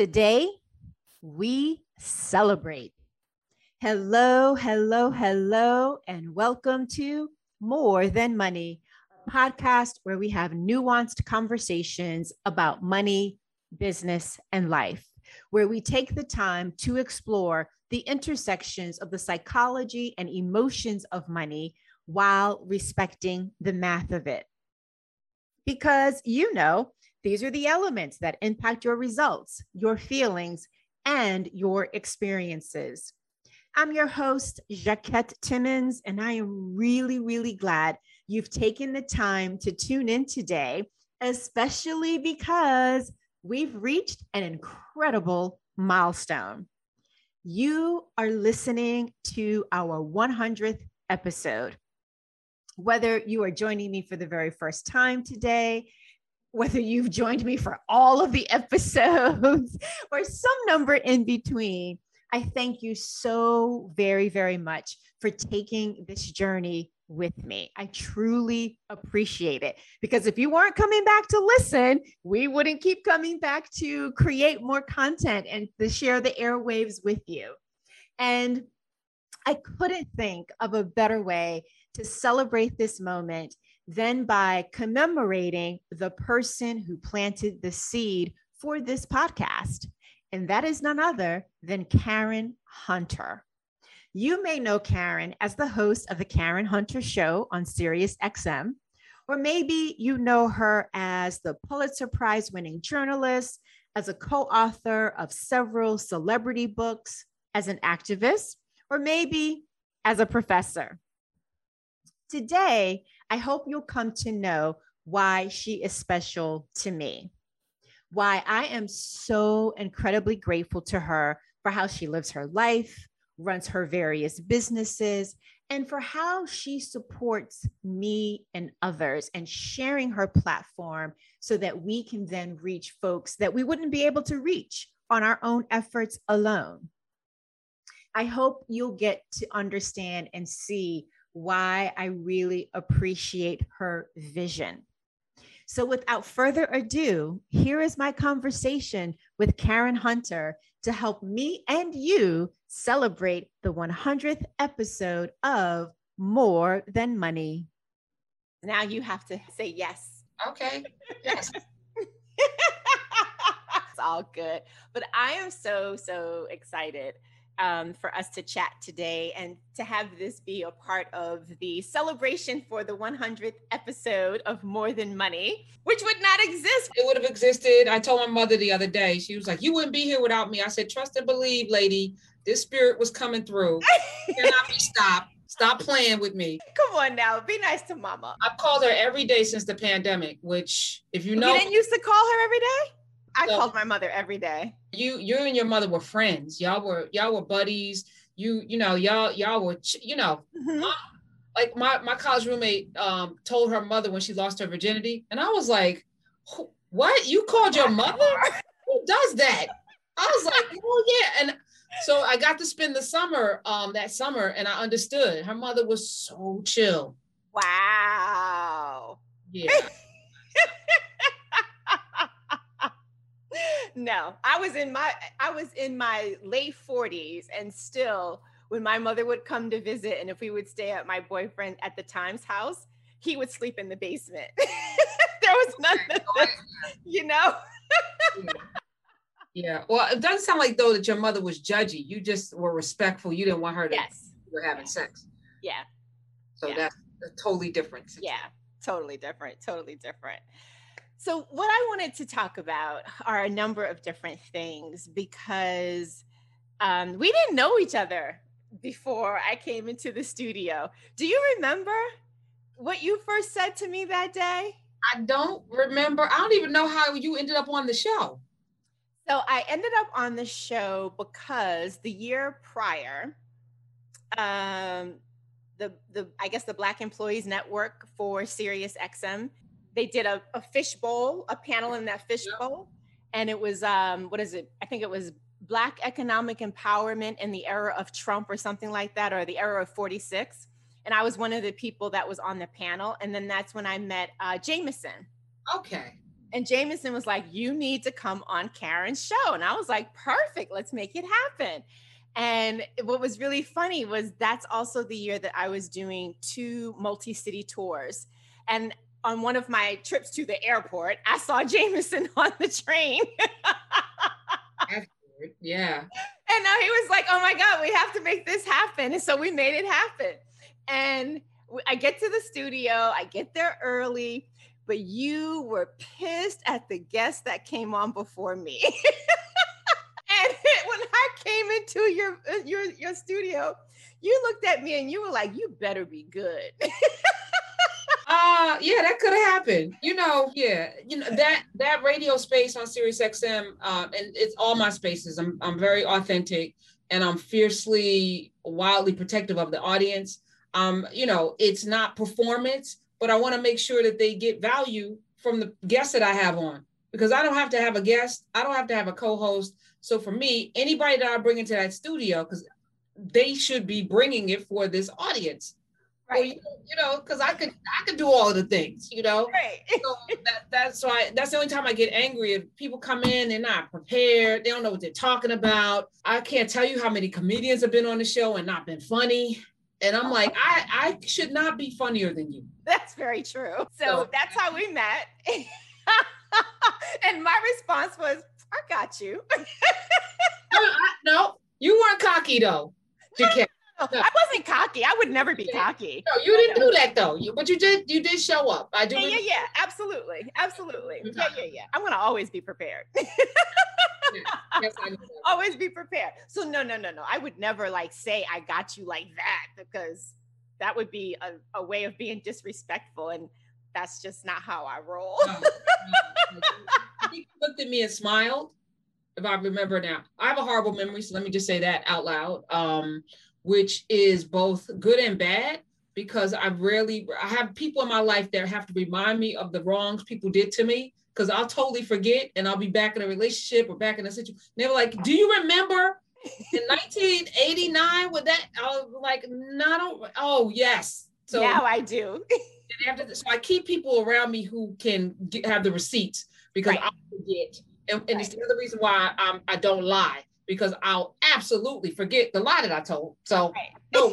Today, we celebrate. Hello, hello, hello, and welcome to More Than Money, a podcast where we have nuanced conversations about money, business, and life, where we take the time to explore the intersections of the psychology and emotions of money while respecting the math of it. Because you know, these are the elements that impact your results, your feelings, and your experiences. I'm your host, Jacquette Timmons, and I am really, really glad you've taken the time to tune in today, especially because we've reached an incredible milestone. You are listening to our 100th episode. Whether you are joining me for the very first time today, whether you've joined me for all of the episodes or some number in between, I thank you so very, very much for taking this journey with me. I truly appreciate it because if you weren't coming back to listen, we wouldn't keep coming back to create more content and to share the airwaves with you. And I couldn't think of a better way to celebrate this moment than by commemorating the person who planted the seed for this podcast. And that is none other than Karen Hunter. You may know Karen as the host of the Karen Hunter Show on Sirius XM, or maybe you know her as the Pulitzer Prize winning journalist, as a co author of several celebrity books, as an activist, or maybe as a professor. Today, I hope you'll come to know why she is special to me, why I am so incredibly grateful to her for how she lives her life, runs her various businesses, and for how she supports me and others and sharing her platform so that we can then reach folks that we wouldn't be able to reach on our own efforts alone. I hope you'll get to understand and see why I really appreciate her vision. So, without further ado, here is my conversation with Karen Hunter to help me and you celebrate the 100th episode of More Than Money. Now you have to say yes. Okay. Yes. it's all good. But I am so, so excited um, for us to chat today and to have this be a part of the celebration for the 100th episode of More Than Money, which would not exist. It would have existed. I told my mother the other day, she was like, You wouldn't be here without me. I said, Trust and believe, lady. This spirit was coming through. Cannot be stopped. Stop playing with me. Come on now, be nice to mama. I've called her every day since the pandemic, which if you know You didn't used to call her every day? I so, called my mother every day. You you and your mother were friends. Y'all were y'all were buddies. You you know y'all y'all were you know mm-hmm. like my my college roommate um told her mother when she lost her virginity, and I was like, what? You called your mother? Who does that? I was like, oh yeah, and so I got to spend the summer um that summer, and I understood. Her mother was so chill. Wow. Yeah. no, I was in my I was in my late 40s and still when my mother would come to visit and if we would stay at my boyfriend at the times house, he would sleep in the basement. there was nothing, you know. yeah. Well, it doesn't sound like though that your mother was judgy. You just were respectful. You didn't want her to yes. were having sex. Yeah. So yeah. that's a totally different. Situation. Yeah. Totally different. Totally different. So, what I wanted to talk about are a number of different things because um, we didn't know each other before I came into the studio. Do you remember what you first said to me that day? I don't remember. I don't even know how you ended up on the show. So, I ended up on the show because the year prior, um, the the I guess the Black Employees Network for Sirius XM they did a, a fish bowl, a panel in that fish bowl. And it was, um, what is it? I think it was Black economic empowerment in the era of Trump or something like that, or the era of 46. And I was one of the people that was on the panel. And then that's when I met uh, Jameson. Okay. And Jameson was like, You need to come on Karen's show. And I was like, Perfect, let's make it happen. And what was really funny was that's also the year that I was doing two multi city tours. And on one of my trips to the airport, I saw Jameson on the train. yeah. And now he was like, oh my God, we have to make this happen. And so we made it happen. And I get to the studio, I get there early, but you were pissed at the guest that came on before me. and when I came into your uh, your your studio, you looked at me and you were like, "You better be good." Uh yeah, that could have happened. You know, yeah, you know that that radio space on Sirius XM, uh, and it's all my spaces. I'm I'm very authentic, and I'm fiercely, wildly protective of the audience. Um, you know, it's not performance, but I want to make sure that they get value from the guests that I have on because I don't have to have a guest, I don't have to have a co-host. So for me, anybody that I bring into that studio, because they should be bringing it for this audience right. you know, because I could I could do all of the things, you know. Right. so that, that's why that's the only time I get angry if people come in, they're not prepared, they don't know what they're talking about. I can't tell you how many comedians have been on the show and not been funny. And I'm like, I, I should not be funnier than you. That's very true. So, so that's how we met. and my response was, I got you. no, I, no, you weren't cocky though. I wasn't cocky. I would never be cocky. No, you didn't do that though. You, but you did. You did show up. I do. Yeah, yeah, yeah. Absolutely, absolutely. Yeah, yeah, yeah. I'm gonna always be prepared. yes, always be prepared. So no, no, no, no. I would never like say I got you like that because that would be a, a way of being disrespectful, and that's just not how I roll. no, no, he looked at me and smiled. If I remember now, I have a horrible memory, so let me just say that out loud. Um, which is both good and bad because I rarely I have people in my life that have to remind me of the wrongs people did to me because I'll totally forget and I'll be back in a relationship or back in a situation. They were like, "Do you remember in 1989 with that?" I was like, "Not oh yes." So now I do. after so I keep people around me who can get, have the receipts because right. I forget, and, and right. it's the other reason why I'm, I don't lie because I'll absolutely forget the lie that I told. So, right. no,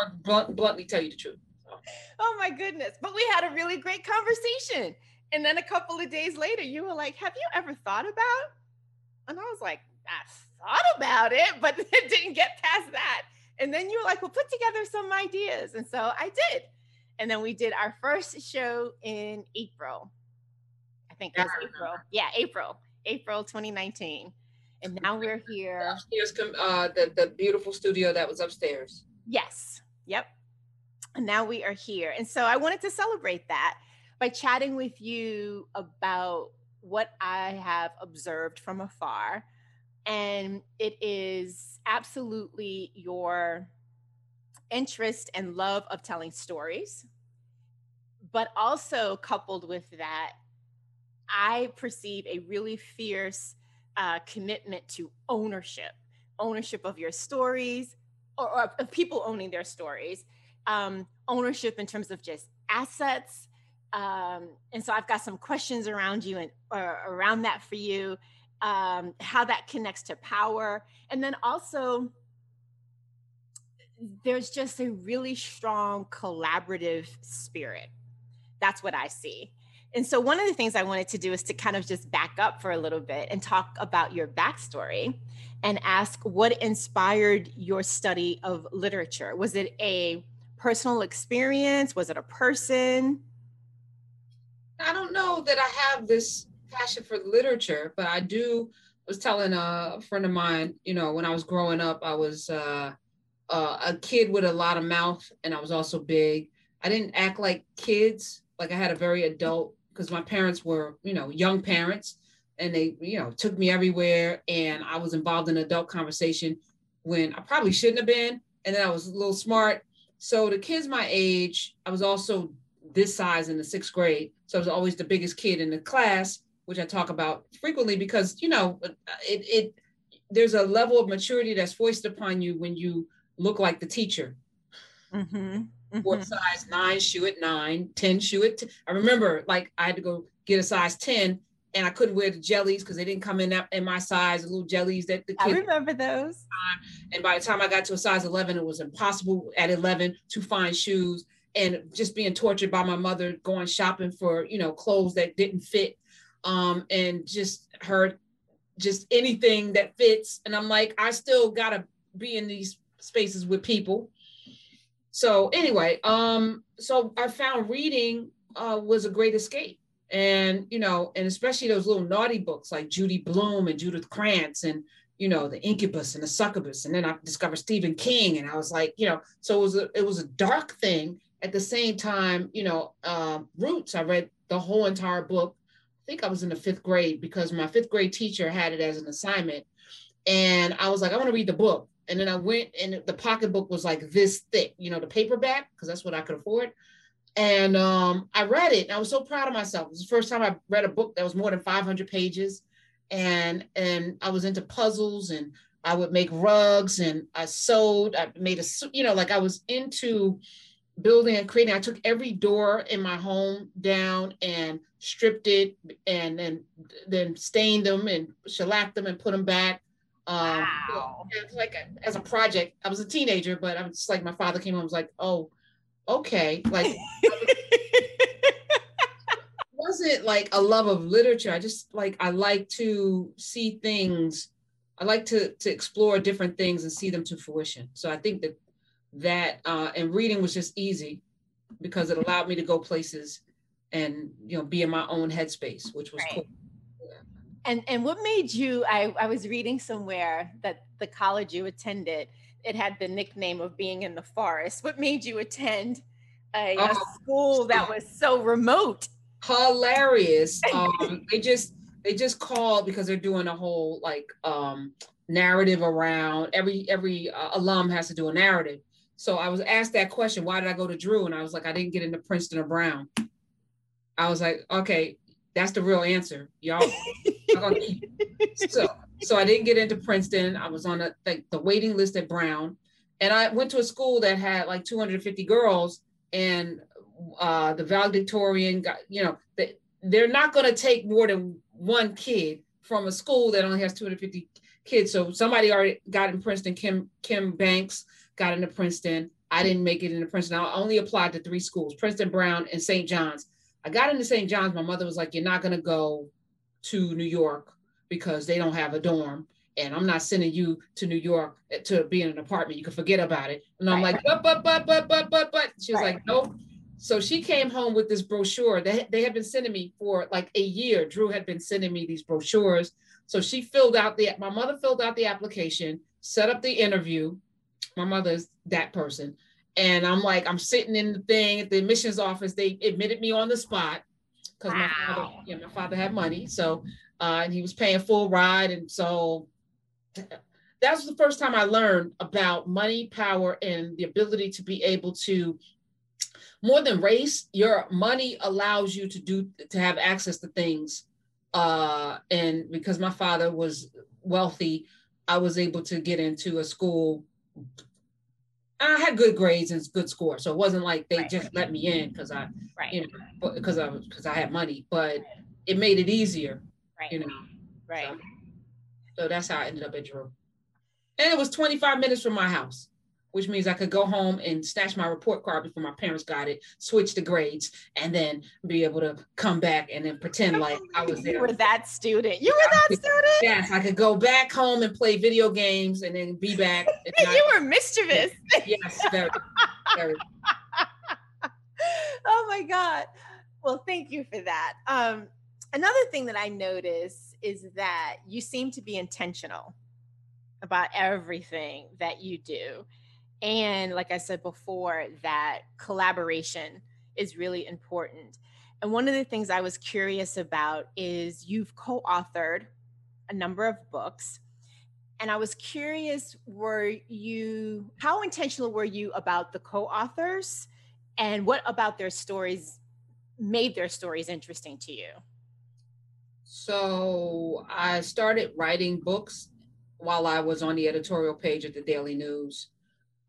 I'm blunt, bluntly tell you the truth. So. Oh my goodness. But we had a really great conversation. And then a couple of days later, you were like, Have you ever thought about? And I was like, I thought about it, but it didn't get past that. And then you were like, Well, put together some ideas. And so I did. And then we did our first show in April. I think it was April. Yeah, April, April 2019 and now we're here. Upstairs, uh, the the beautiful studio that was upstairs. Yes. Yep. And now we are here, and so I wanted to celebrate that by chatting with you about what I have observed from afar, and it is absolutely your interest and love of telling stories, but also coupled with that, I perceive a really fierce uh, commitment to ownership, ownership of your stories, or, or of people owning their stories, um, ownership in terms of just assets. Um, and so I've got some questions around you and around that for you, um, how that connects to power, and then also there's just a really strong collaborative spirit. That's what I see. And so, one of the things I wanted to do is to kind of just back up for a little bit and talk about your backstory and ask what inspired your study of literature. Was it a personal experience? Was it a person? I don't know that I have this passion for literature, but I do. I was telling a friend of mine, you know, when I was growing up, I was uh, uh, a kid with a lot of mouth, and I was also big. I didn't act like kids. Like I had a very adult because my parents were, you know, young parents and they, you know, took me everywhere. And I was involved in adult conversation when I probably shouldn't have been. And then I was a little smart. So the kids my age, I was also this size in the sixth grade. So I was always the biggest kid in the class, which I talk about frequently because, you know, it, it there's a level of maturity that's foisted upon you when you look like the teacher. Mm-hmm mm-hmm. what size nine shoe at nine, 10 shoe at 10. I remember like I had to go get a size 10 and I couldn't wear the jellies because they didn't come in that, in my size, the little jellies that the kids. I remember those. And by the time I got to a size 11, it was impossible at 11 to find shoes and just being tortured by my mother going shopping for, you know, clothes that didn't fit. Um, and just her, just anything that fits. And I'm like, I still gotta be in these spaces with people. So anyway, um, so I found reading uh, was a great escape. And you know and especially those little naughty books like judy Blume and judith krantz and you know the incubus and the succubus. And then i discovered stephen king and i was like you know so it was a it was a dark thing. At the same time you know uh, roots i read the whole entire book. I think i was in the fifth grade because my fifth grade teacher had it as an assignment. And i was like i want to read the book and then i went and the pocketbook was like this thick you know the paperback because that's what i could afford and um, I read it and I was so proud of myself. It was the first time I read a book that was more than 500 pages. And, and I was into puzzles and I would make rugs and I sewed, I made a, you know, like I was into building and creating. I took every door in my home down and stripped it and then, then stained them and shellacked them and put them back. Um, wow. like as a project, I was a teenager, but I was just like, my father came home, was like, oh, okay, like wasn't like a love of literature. I just like I like to see things. I like to to explore different things and see them to fruition. So I think that that uh, and reading was just easy because it allowed me to go places and you know be in my own headspace, which was right. cool. And and what made you? I I was reading somewhere that the college you attended it had the nickname of being in the forest. What made you attend a, a oh, school that was so remote? Hilarious. um, they just they just called because they're doing a whole like um, narrative around every every uh, alum has to do a narrative. So I was asked that question, why did I go to Drew? And I was like, I didn't get into Princeton or Brown. I was like, okay, that's the real answer. Y'all, so so I didn't get into Princeton. I was on a, like the waiting list at Brown, and I went to a school that had like 250 girls, and uh, the valedictorian got you know they, they're not going to take more than one kid from a school that only has 250 kids. So somebody already got in Princeton. Kim Kim Banks got into Princeton. I didn't make it into Princeton. I only applied to three schools: Princeton, Brown, and St. John's. I got into St. John's. My mother was like, "You're not going to go to New York because they don't have a dorm and I'm not sending you to New York eh, to be in an apartment. You can forget about it. And I'm right. like, but, but, but, but, but, but, but. She was right. like, nope. So she came home with this brochure that they had been sending me for like a year. Drew had been sending me these brochures. So she filled out the, my mother filled out the application, set up the interview. My mother's that person. And I'm like, I'm sitting in the thing at the admissions office. They admitted me on the spot because wow. my father, yeah, my father had money. So uh, and he was paying full ride. And so that was the first time I learned about money, power, and the ability to be able to more than race, your money allows you to do to have access to things. Uh, and because my father was wealthy, I was able to get into a school. I had good grades and good scores, so it wasn't like they right. just let me in because I, right. you know, because I because I had money, but it made it easier Right. You know. Right. So, so that's how I ended up at Drew. And it was 25 minutes from my house, which means I could go home and snatch my report card before my parents got it, switch the grades, and then be able to come back and then pretend like I was there. You were that student. You were that student? Yes, I could go back home and play video games and then be back. you were mischievous. Yes, very, very. oh my God. Well, thank you for that. Um, Another thing that I notice is that you seem to be intentional about everything that you do. And like I said before, that collaboration is really important. And one of the things I was curious about is you've co authored a number of books. And I was curious, were you, how intentional were you about the co authors? And what about their stories made their stories interesting to you? So I started writing books while I was on the editorial page of the Daily News.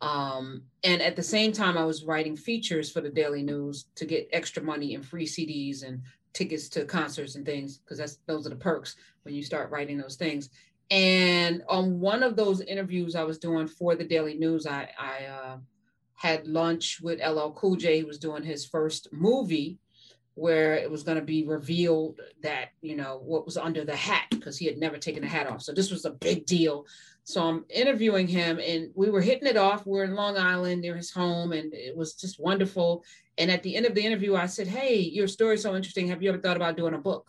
Um, and at the same time, I was writing features for the Daily News to get extra money and free CDs and tickets to concerts and things because that's those are the perks when you start writing those things. And on one of those interviews I was doing for the Daily News, I, I uh, had lunch with LL Cool J. He was doing his first movie where it was going to be revealed that you know what was under the hat because he had never taken the hat off so this was a big deal so i'm interviewing him and we were hitting it off we're in long island near his home and it was just wonderful and at the end of the interview i said hey your story's so interesting have you ever thought about doing a book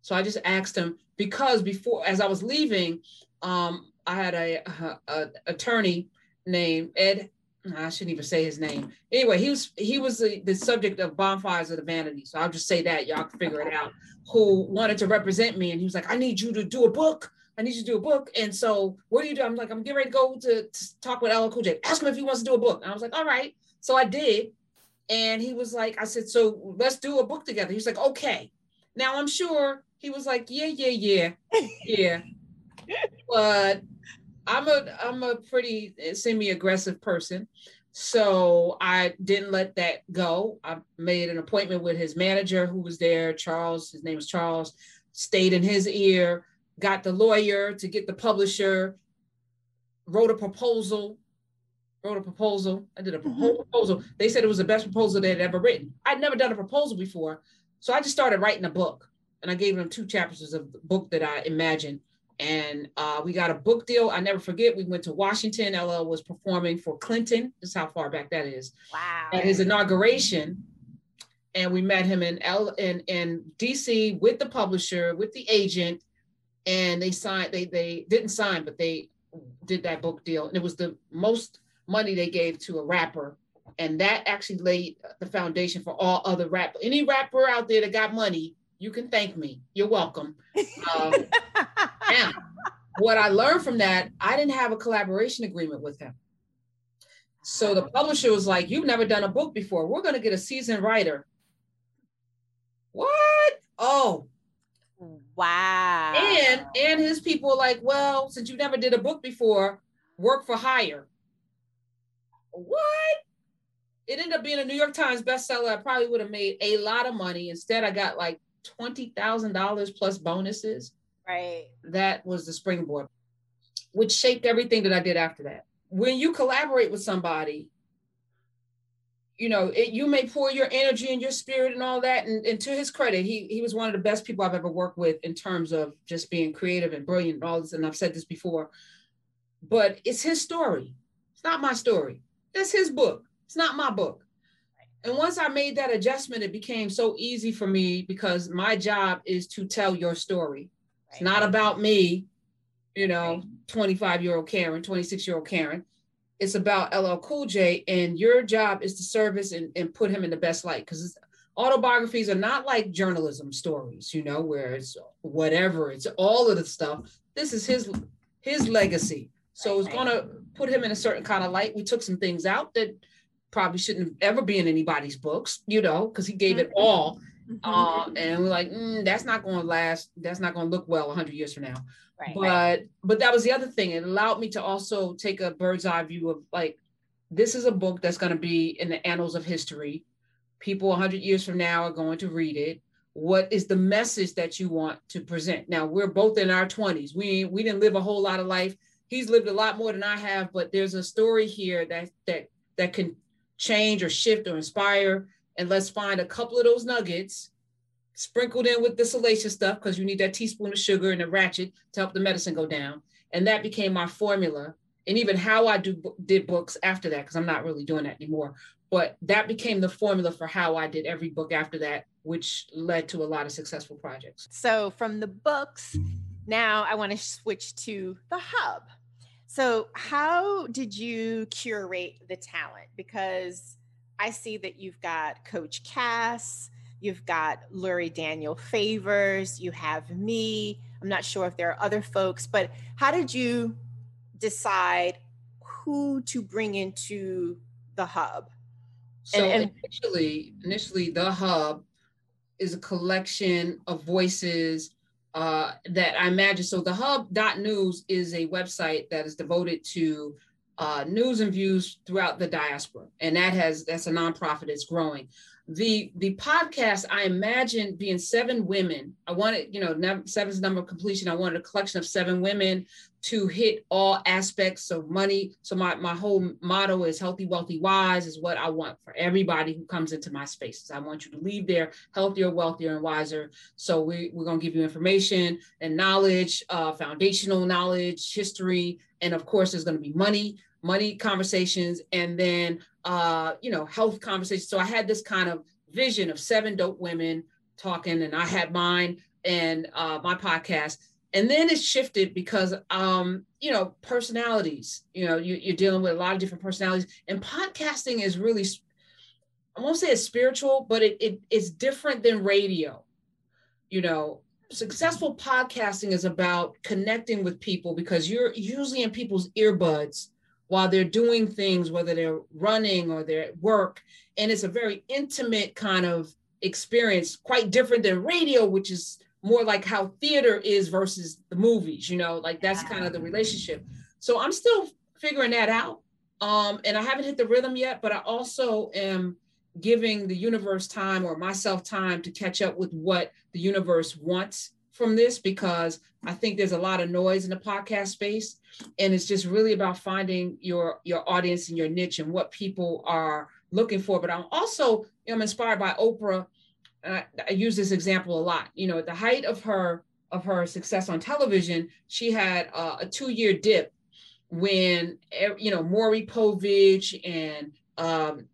so i just asked him because before as i was leaving um, i had a, a, a attorney named ed I shouldn't even say his name. Anyway, he was he was the, the subject of bonfires of the vanity. So I'll just say that y'all can figure it out. Who wanted to represent me, and he was like, "I need you to do a book. I need you to do a book." And so, what do you do? I'm like, I'm getting ready to go to, to talk with LL Cool J. Ask him if he wants to do a book. And I was like, "All right." So I did, and he was like, "I said, so let's do a book together." He's like, "Okay." Now I'm sure he was like, "Yeah, yeah, yeah, yeah," but I'm a I'm a pretty semi-aggressive person. So I didn't let that go. I made an appointment with his manager who was there, Charles, his name was Charles, stayed in his ear, got the lawyer to get the publisher, wrote a proposal, wrote a proposal. I did a mm-hmm. proposal. They said it was the best proposal they had ever written. I'd never done a proposal before. So I just started writing a book and I gave them two chapters of the book that I imagined and uh, we got a book deal. I never forget. We went to Washington. LL was performing for Clinton. This is how far back that is. Wow. At his inauguration, and we met him in L in in DC with the publisher, with the agent, and they signed. They they didn't sign, but they did that book deal, and it was the most money they gave to a rapper. And that actually laid the foundation for all other rap. Any rapper out there that got money, you can thank me. You're welcome. Um, now, what I learned from that, I didn't have a collaboration agreement with him. So the publisher was like, You've never done a book before. We're going to get a seasoned writer. What? Oh. Wow. And and his people were like, well, since you never did a book before, work for hire. What? It ended up being a New York Times bestseller. I probably would have made a lot of money. Instead, I got like $20,000 plus bonuses. Right. That was the springboard, which shaped everything that I did after that. When you collaborate with somebody, you know, it, you may pour your energy and your spirit and all that. And, and to his credit, he he was one of the best people I've ever worked with in terms of just being creative and brilliant and all this. And I've said this before, but it's his story. It's not my story. It's his book. It's not my book. And once I made that adjustment, it became so easy for me because my job is to tell your story. It's not about me, you know, 25 year old Karen, 26 year old Karen. It's about LL Cool J, and your job is to service and, and put him in the best light because autobiographies are not like journalism stories, you know, where it's whatever, it's all of the stuff. This is his his legacy. So it's gonna put him in a certain kind of light. We took some things out that probably shouldn't ever be in anybody's books, you know, because he gave it all. Mm-hmm. Uh, and we're like, mm, that's not going to last. That's not going to look well 100 years from now. But but that was the other thing. It allowed me to also take a bird's eye view of like, this is a book that's going to be in the annals of history. People 100 years from now are going to read it. What is the message that you want to present? Now we're both in our 20s. We we didn't live a whole lot of life. He's lived a lot more than I have, but there's a story here that that that can change or shift or inspire. And let's find a couple of those nuggets sprinkled in with the salacious stuff because you need that teaspoon of sugar and a ratchet to help the medicine go down. And that became my formula. And even how I do did books after that, because I'm not really doing that anymore. But that became the formula for how I did every book after that, which led to a lot of successful projects. So from the books, now I want to switch to the hub. So, how did you curate the talent? Because I see that you've got Coach Cass, you've got Lurie Daniel Favors, you have me. I'm not sure if there are other folks, but how did you decide who to bring into the hub? So and, and- initially, initially the hub is a collection of voices uh, that I imagine. So the hub.news is a website that is devoted to uh, news and views throughout the diaspora. And that has, that's a nonprofit, it's growing. The the podcast i imagine being seven women. I wanted you know seven's number of completion. I wanted a collection of seven women to hit all aspects of money. So my, my whole motto is healthy wealthy wise is what i want for everybody who comes into my spaces. I want you to leave there healthier wealthier and wiser. So we, we're going to give you information and knowledge uh, foundational knowledge history and of course there's going to be money money conversations and then uh, you know, health conversations. So I had this kind of vision of seven dope women talking, and I had mine and uh, my podcast. And then it shifted because, um, you know, personalities, you know, you, are dealing with a lot of different personalities. And podcasting is really, I won't say it's spiritual, but it, it it's different than radio. You know, successful podcasting is about connecting with people because you're usually in people's earbuds while they're doing things, whether they're running or they're at work. And it's a very intimate kind of experience, quite different than radio, which is more like how theater is versus the movies, you know, like that's kind of the relationship. So I'm still figuring that out. Um, and I haven't hit the rhythm yet, but I also am giving the universe time or myself time to catch up with what the universe wants from this because I think there's a lot of noise in the podcast space. And it's just really about finding your your audience and your niche and what people are looking for. But I'm also you know, I'm inspired by Oprah. I, I use this example a lot. You know at the height of her of her success on television she had uh, a two-year dip when you know Maury Povich and um,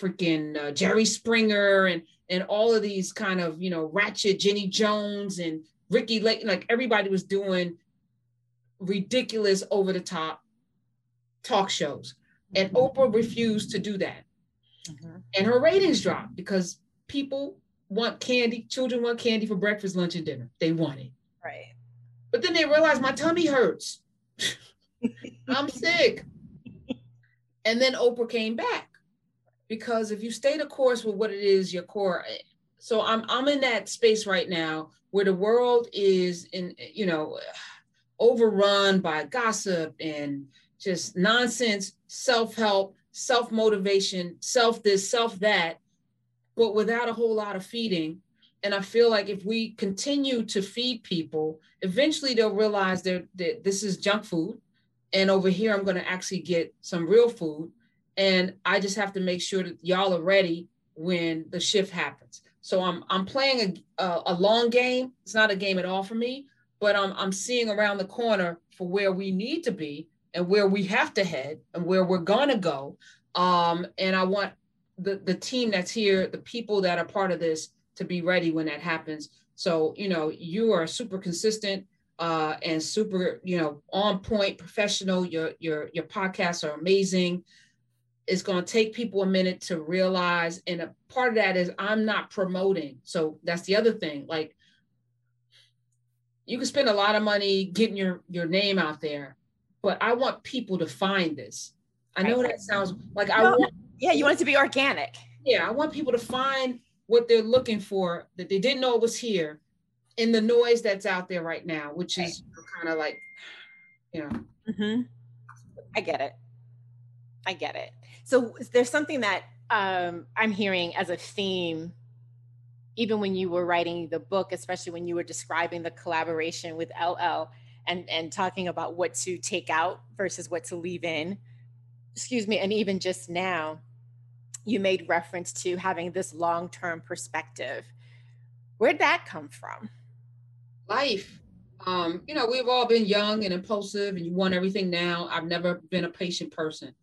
freaking uh, Jerry Springer and and all of these kind of you know ratchet Jenny Jones and Ricki Lake, like everybody was doing ridiculous over the top talk shows. And mm-hmm. Oprah refused to do that. Mm-hmm. And her ratings dropped because people want candy, children want candy for breakfast, lunch, and dinner. They want it. Right. But then they realized my tummy hurts. I'm sick. And then Oprah came back because if you stay the course with what it is, your core. So I'm I'm in that space right now where the world is in, you know, overrun by gossip and just nonsense, self-help, self-motivation, self this, self that, but without a whole lot of feeding. And I feel like if we continue to feed people, eventually they'll realize that this is junk food. And over here, I'm going to actually get some real food. And I just have to make sure that y'all are ready when the shift happens. So I'm I'm playing a, a, a long game. It's not a game at all for me, but I'm I'm seeing around the corner for where we need to be and where we have to head and where we're gonna go. Um, and I want the the team that's here, the people that are part of this, to be ready when that happens. So you know, you are super consistent uh, and super, you know, on point, professional. Your your your podcasts are amazing it's going to take people a minute to realize and a part of that is i'm not promoting. So that's the other thing like you can spend a lot of money getting your your name out there but i want people to find this. I know that sounds like i want yeah you want it to be organic. Yeah i want people to find what they're looking for that they didn't know was here in the noise that's out there right now which is kind of like you know mm-hmm. i get it. I get it so there's something that um, I'm hearing as a theme, even when you were writing the book, especially when you were describing the collaboration with LL and, and talking about what to take out versus what to leave in. Excuse me. And even just now, you made reference to having this long term perspective. Where'd that come from? Life. Um, you know, we've all been young and impulsive, and you want everything now. I've never been a patient person.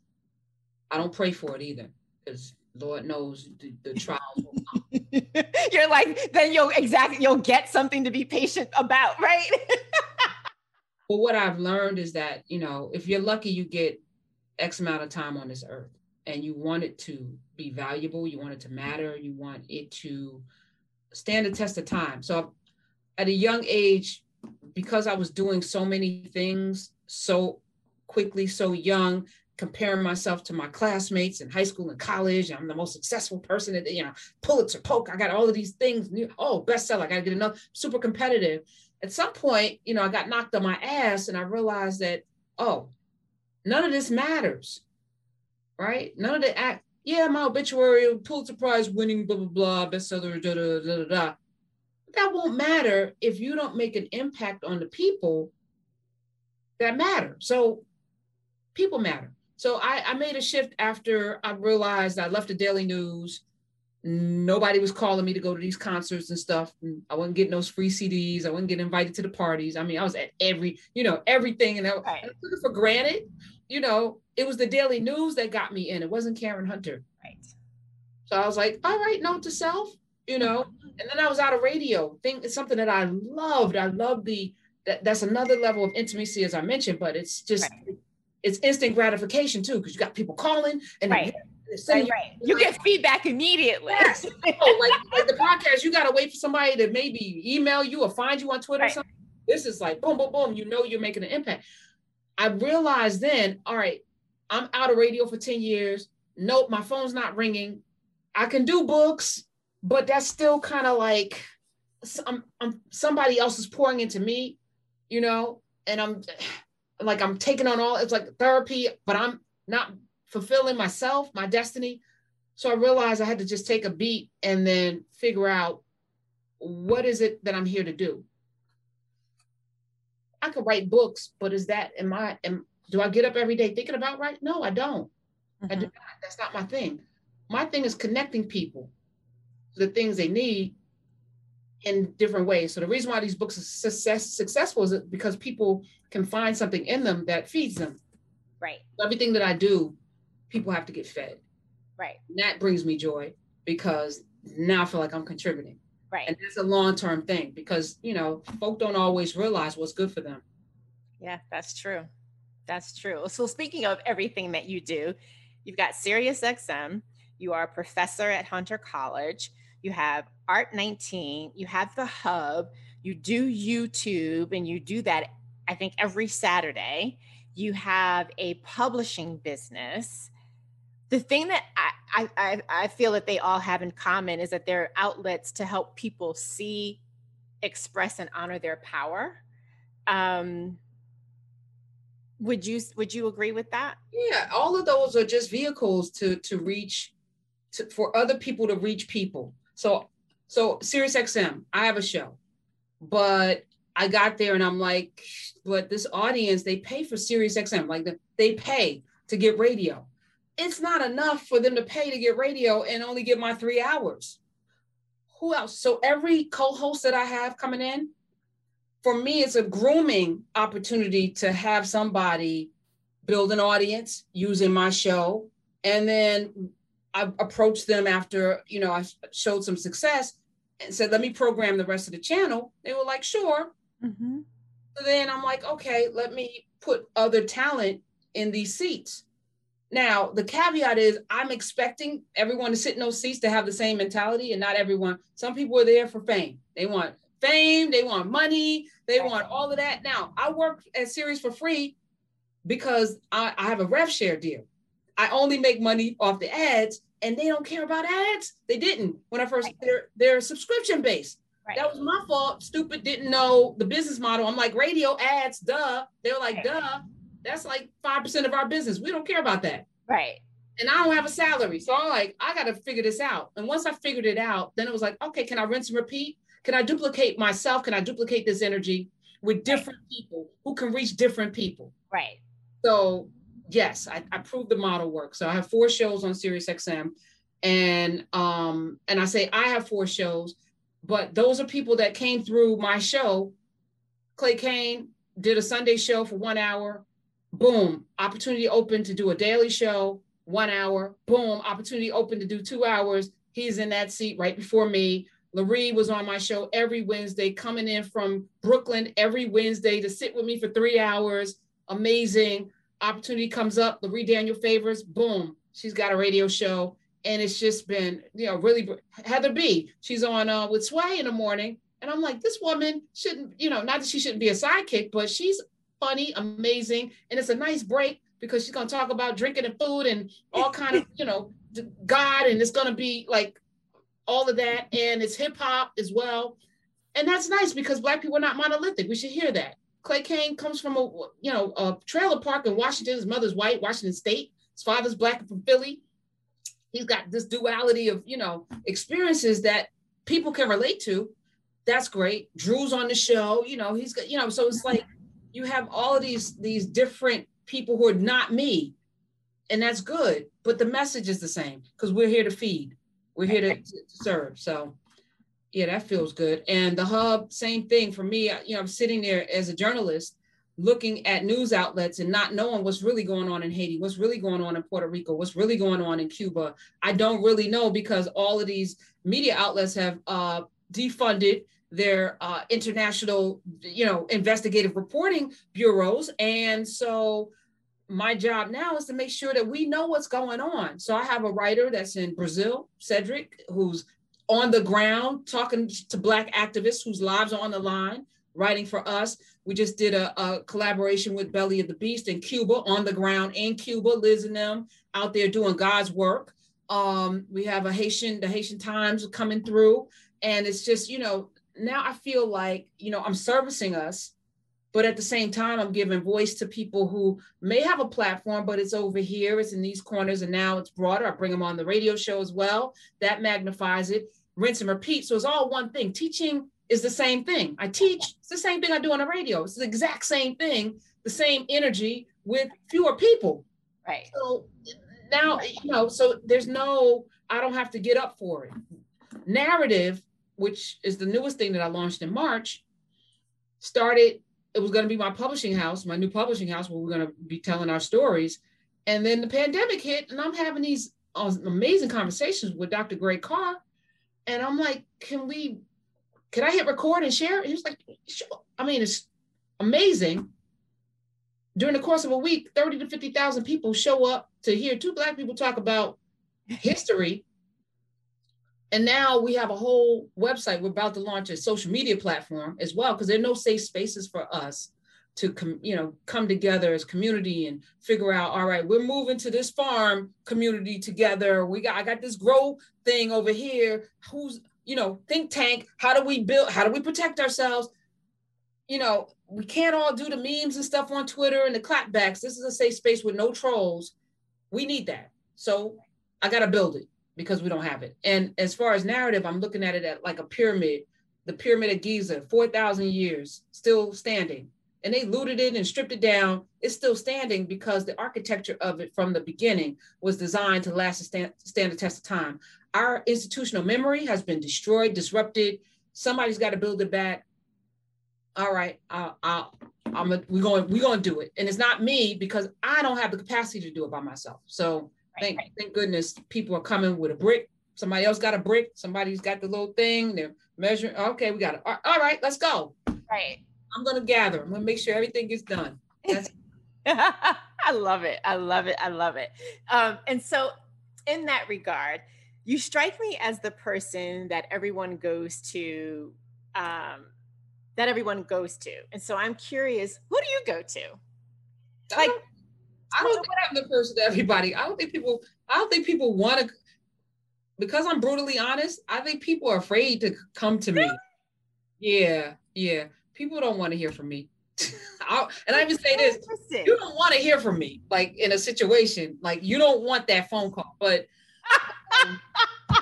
I don't pray for it either, because Lord knows the, the trials will come. You're like, then you'll exactly you'll get something to be patient about, right? well, what I've learned is that, you know, if you're lucky, you get X amount of time on this earth and you want it to be valuable, you want it to matter, you want it to stand the test of time. So at a young age, because I was doing so many things so quickly, so young, comparing myself to my classmates in high school and college. I'm the most successful person at, you know, Pulitzer, Poke. I got all of these things. New, oh, bestseller. I got to get enough. Super competitive. At some point, you know, I got knocked on my ass and I realized that, oh, none of this matters, right? None of the act, yeah, my obituary, Pulitzer Prize winning, blah, blah, blah, bestseller, da, da, da, da, da. That won't matter if you don't make an impact on the people that matter. So people matter. So I, I made a shift after I realized I left the Daily News. Nobody was calling me to go to these concerts and stuff. I wasn't getting those free CDs. I wasn't getting invited to the parties. I mean, I was at every, you know, everything. And I, right. I took it for granted. You know, it was the Daily News that got me in. It wasn't Karen Hunter. Right. So I was like, all right, note to self, you know. Mm-hmm. And then I was out of radio. Thing it's something that I loved. I love the that, that's another level of intimacy, as I mentioned, but it's just right. It's instant gratification too, because you got people calling and right. Right, right. You get feedback immediately. Yes. oh, like, like the podcast, you gotta wait for somebody to maybe email you or find you on Twitter right. or something. This is like boom, boom, boom. You know you're making an impact. I realized then, all right, I'm out of radio for 10 years. Nope, my phone's not ringing. I can do books, but that's still kind of like I'm, I'm, somebody else is pouring into me, you know, and I'm like, I'm taking on all, it's like therapy, but I'm not fulfilling myself, my destiny. So I realized I had to just take a beat and then figure out what is it that I'm here to do. I could write books, but is that am I am do I get up every day thinking about right? No, I don't. Mm-hmm. I do not. That's not my thing. My thing is connecting people to the things they need in different ways. So the reason why these books are success, successful is because people can find something in them that feeds them. Right. Everything that I do, people have to get fed. Right. And that brings me joy because now I feel like I'm contributing. Right. And that's a long-term thing because, you know, folk don't always realize what's good for them. Yeah, that's true. That's true. So speaking of everything that you do, you've got SiriusXM, you are a professor at Hunter College, you have Art 19, you have the Hub, you do YouTube, and you do that, I think, every Saturday. You have a publishing business. The thing that I, I, I feel that they all have in common is that they're outlets to help people see, express, and honor their power. Um, would you would you agree with that? Yeah, all of those are just vehicles to to reach to, for other people to reach people. So so Sirius XM, I have a show, but I got there and I'm like, but this audience they pay for Sirius XM, like they pay to get radio. It's not enough for them to pay to get radio and only get my three hours. Who else? So every co-host that I have coming in, for me, it's a grooming opportunity to have somebody build an audience using my show. And then I approached them after, you know, I showed some success and said, let me program the rest of the channel. They were like, sure. Mm-hmm. So then I'm like, okay, let me put other talent in these seats. Now, the caveat is I'm expecting everyone to sit in those seats to have the same mentality, and not everyone. Some people are there for fame. They want fame, they want money, they want all of that. Now, I work at Sirius for free because I, I have a rev share deal. I only make money off the ads, and they don't care about ads. They didn't when I first they're they're subscription based. Right. That was my fault. Stupid didn't know the business model. I'm like radio ads, duh. They were like, duh. That's like five percent of our business. We don't care about that. Right. And I don't have a salary, so I'm like, I got to figure this out. And once I figured it out, then it was like, okay, can I rinse and repeat? Can I duplicate myself? Can I duplicate this energy with different right. people who can reach different people? Right. So yes, I, I proved the model works. So I have four shows on Sirius XM. And um, and I say I have four shows, but those are people that came through my show. Clay Cane did a Sunday show for one hour. Boom, opportunity open to do a daily show, one hour. Boom, opportunity open to do two hours. He's in that seat right before me. Lurie was on my show every Wednesday, coming in from Brooklyn every Wednesday to sit with me for three hours. Amazing. Opportunity comes up, Lurie Daniel favors, boom, she's got a radio show. And it's just been, you know, really Heather B. She's on uh, with Sway in the morning. And I'm like, this woman shouldn't, you know, not that she shouldn't be a sidekick, but she's funny, amazing. And it's a nice break because she's going to talk about drinking and food and all kind of, you know, God. And it's going to be like all of that, and it's hip hop as well. And that's nice because black people are not monolithic. We should hear that. Clay Cane comes from a you know a trailer park in Washington. His mother's white, Washington State. His father's black from Philly. he's got this duality of you know experiences that people can relate to that's great drew's on the show you know he's got you know so it's like you have all of these these different people who are not me and that's good but the message is the same because we're here to feed we're here to, to, serve so yeah that feels good and the hub same thing for me you know i'm sitting there as a journalist looking at news outlets and not knowing what's really going on in Haiti, what's really going on in Puerto Rico, what's really going on in Cuba. I don't really know because all of these media outlets have uh, defunded their uh, international, you know, investigative reporting bureaus. And so my job now is to make sure that we know what's going on. So I have a writer that's in Brazil, Cedric, who's on the ground talking to Black activists whose lives are on the line writing for us. We just did a, a, collaboration with Belly of the Beast in Cuba, on the ground in Cuba, Liz and them out there doing God's work. Um, we have a Haitian, the Haitian Times coming through. And it's just, you know, now I feel like, you know, I'm servicing us, but at the same time, I'm giving voice to people who may have a platform, but it's over here, it's in these corners, and now it's broader. I bring them on the radio show as well. That magnifies it. Rinse and repeat. So it's all one thing. Teaching is the same thing. I teach, it's the same thing I do on the radio. It's the exact same thing, the same energy with fewer people. Right. So now, you know, so there's no, I don't have to get up for it. Knarrative, which is the newest thing that I launched in March, started, it was going to be my publishing house, my new publishing house, where we're going to be telling our stories. And then the pandemic hit, and I'm having these uh, amazing conversations with Dr. Greg Carr. And I'm like, can we can I hit record and share? And like, sure. I mean, it's amazing. During the course of a week, 30 to 50,000 people show up to hear two Black people talk about history. And now we have a whole website. We're about to launch a social media platform as well, because there are no safe spaces for us to come, you know, come together as community and figure out, all right, we're moving to this farm community together. We got I got this grow thing over here. Who's you know, think tank. How do we build? How do we protect ourselves? You know, we can't all do the memes and stuff on Twitter and the clapbacks. This is a safe space with no trolls. We need that. So I got to build it because we don't have it. And as far as Knarrative, I'm looking at it at like a pyramid. The pyramid of Giza, 4,000 years, still standing. And they looted it and stripped it down. It's still standing because the architecture of it from the beginning was designed to last a stand, stand the test of time our institutional memory has been destroyed, disrupted. Somebody's got to build it back. All right, I'll, I'll, I'm a, we're going we're going to do it, and it's not me because I don't have the capacity to do it by myself. So thank right. thank goodness people are coming with a brick. Somebody else got a brick. Somebody's got the little thing. They're measuring. Okay, we got it. All right, let's go. Right. I'm going to gather. I'm going to make sure everything gets done. I love it. I love it. I love it. Um, and so, in that regard, you strike me as the person that everyone goes to um, that everyone goes to and so i'm curious who do you go to like i don't think i'm the person that everybody. I don't think people i don't think people want to because i'm brutally honest i think people are afraid to come to me. Yeah yeah. People don't want to hear from me. I'll, and I even say this: you don't want to hear from me, like in a situation, like you don't want that phone call. But um,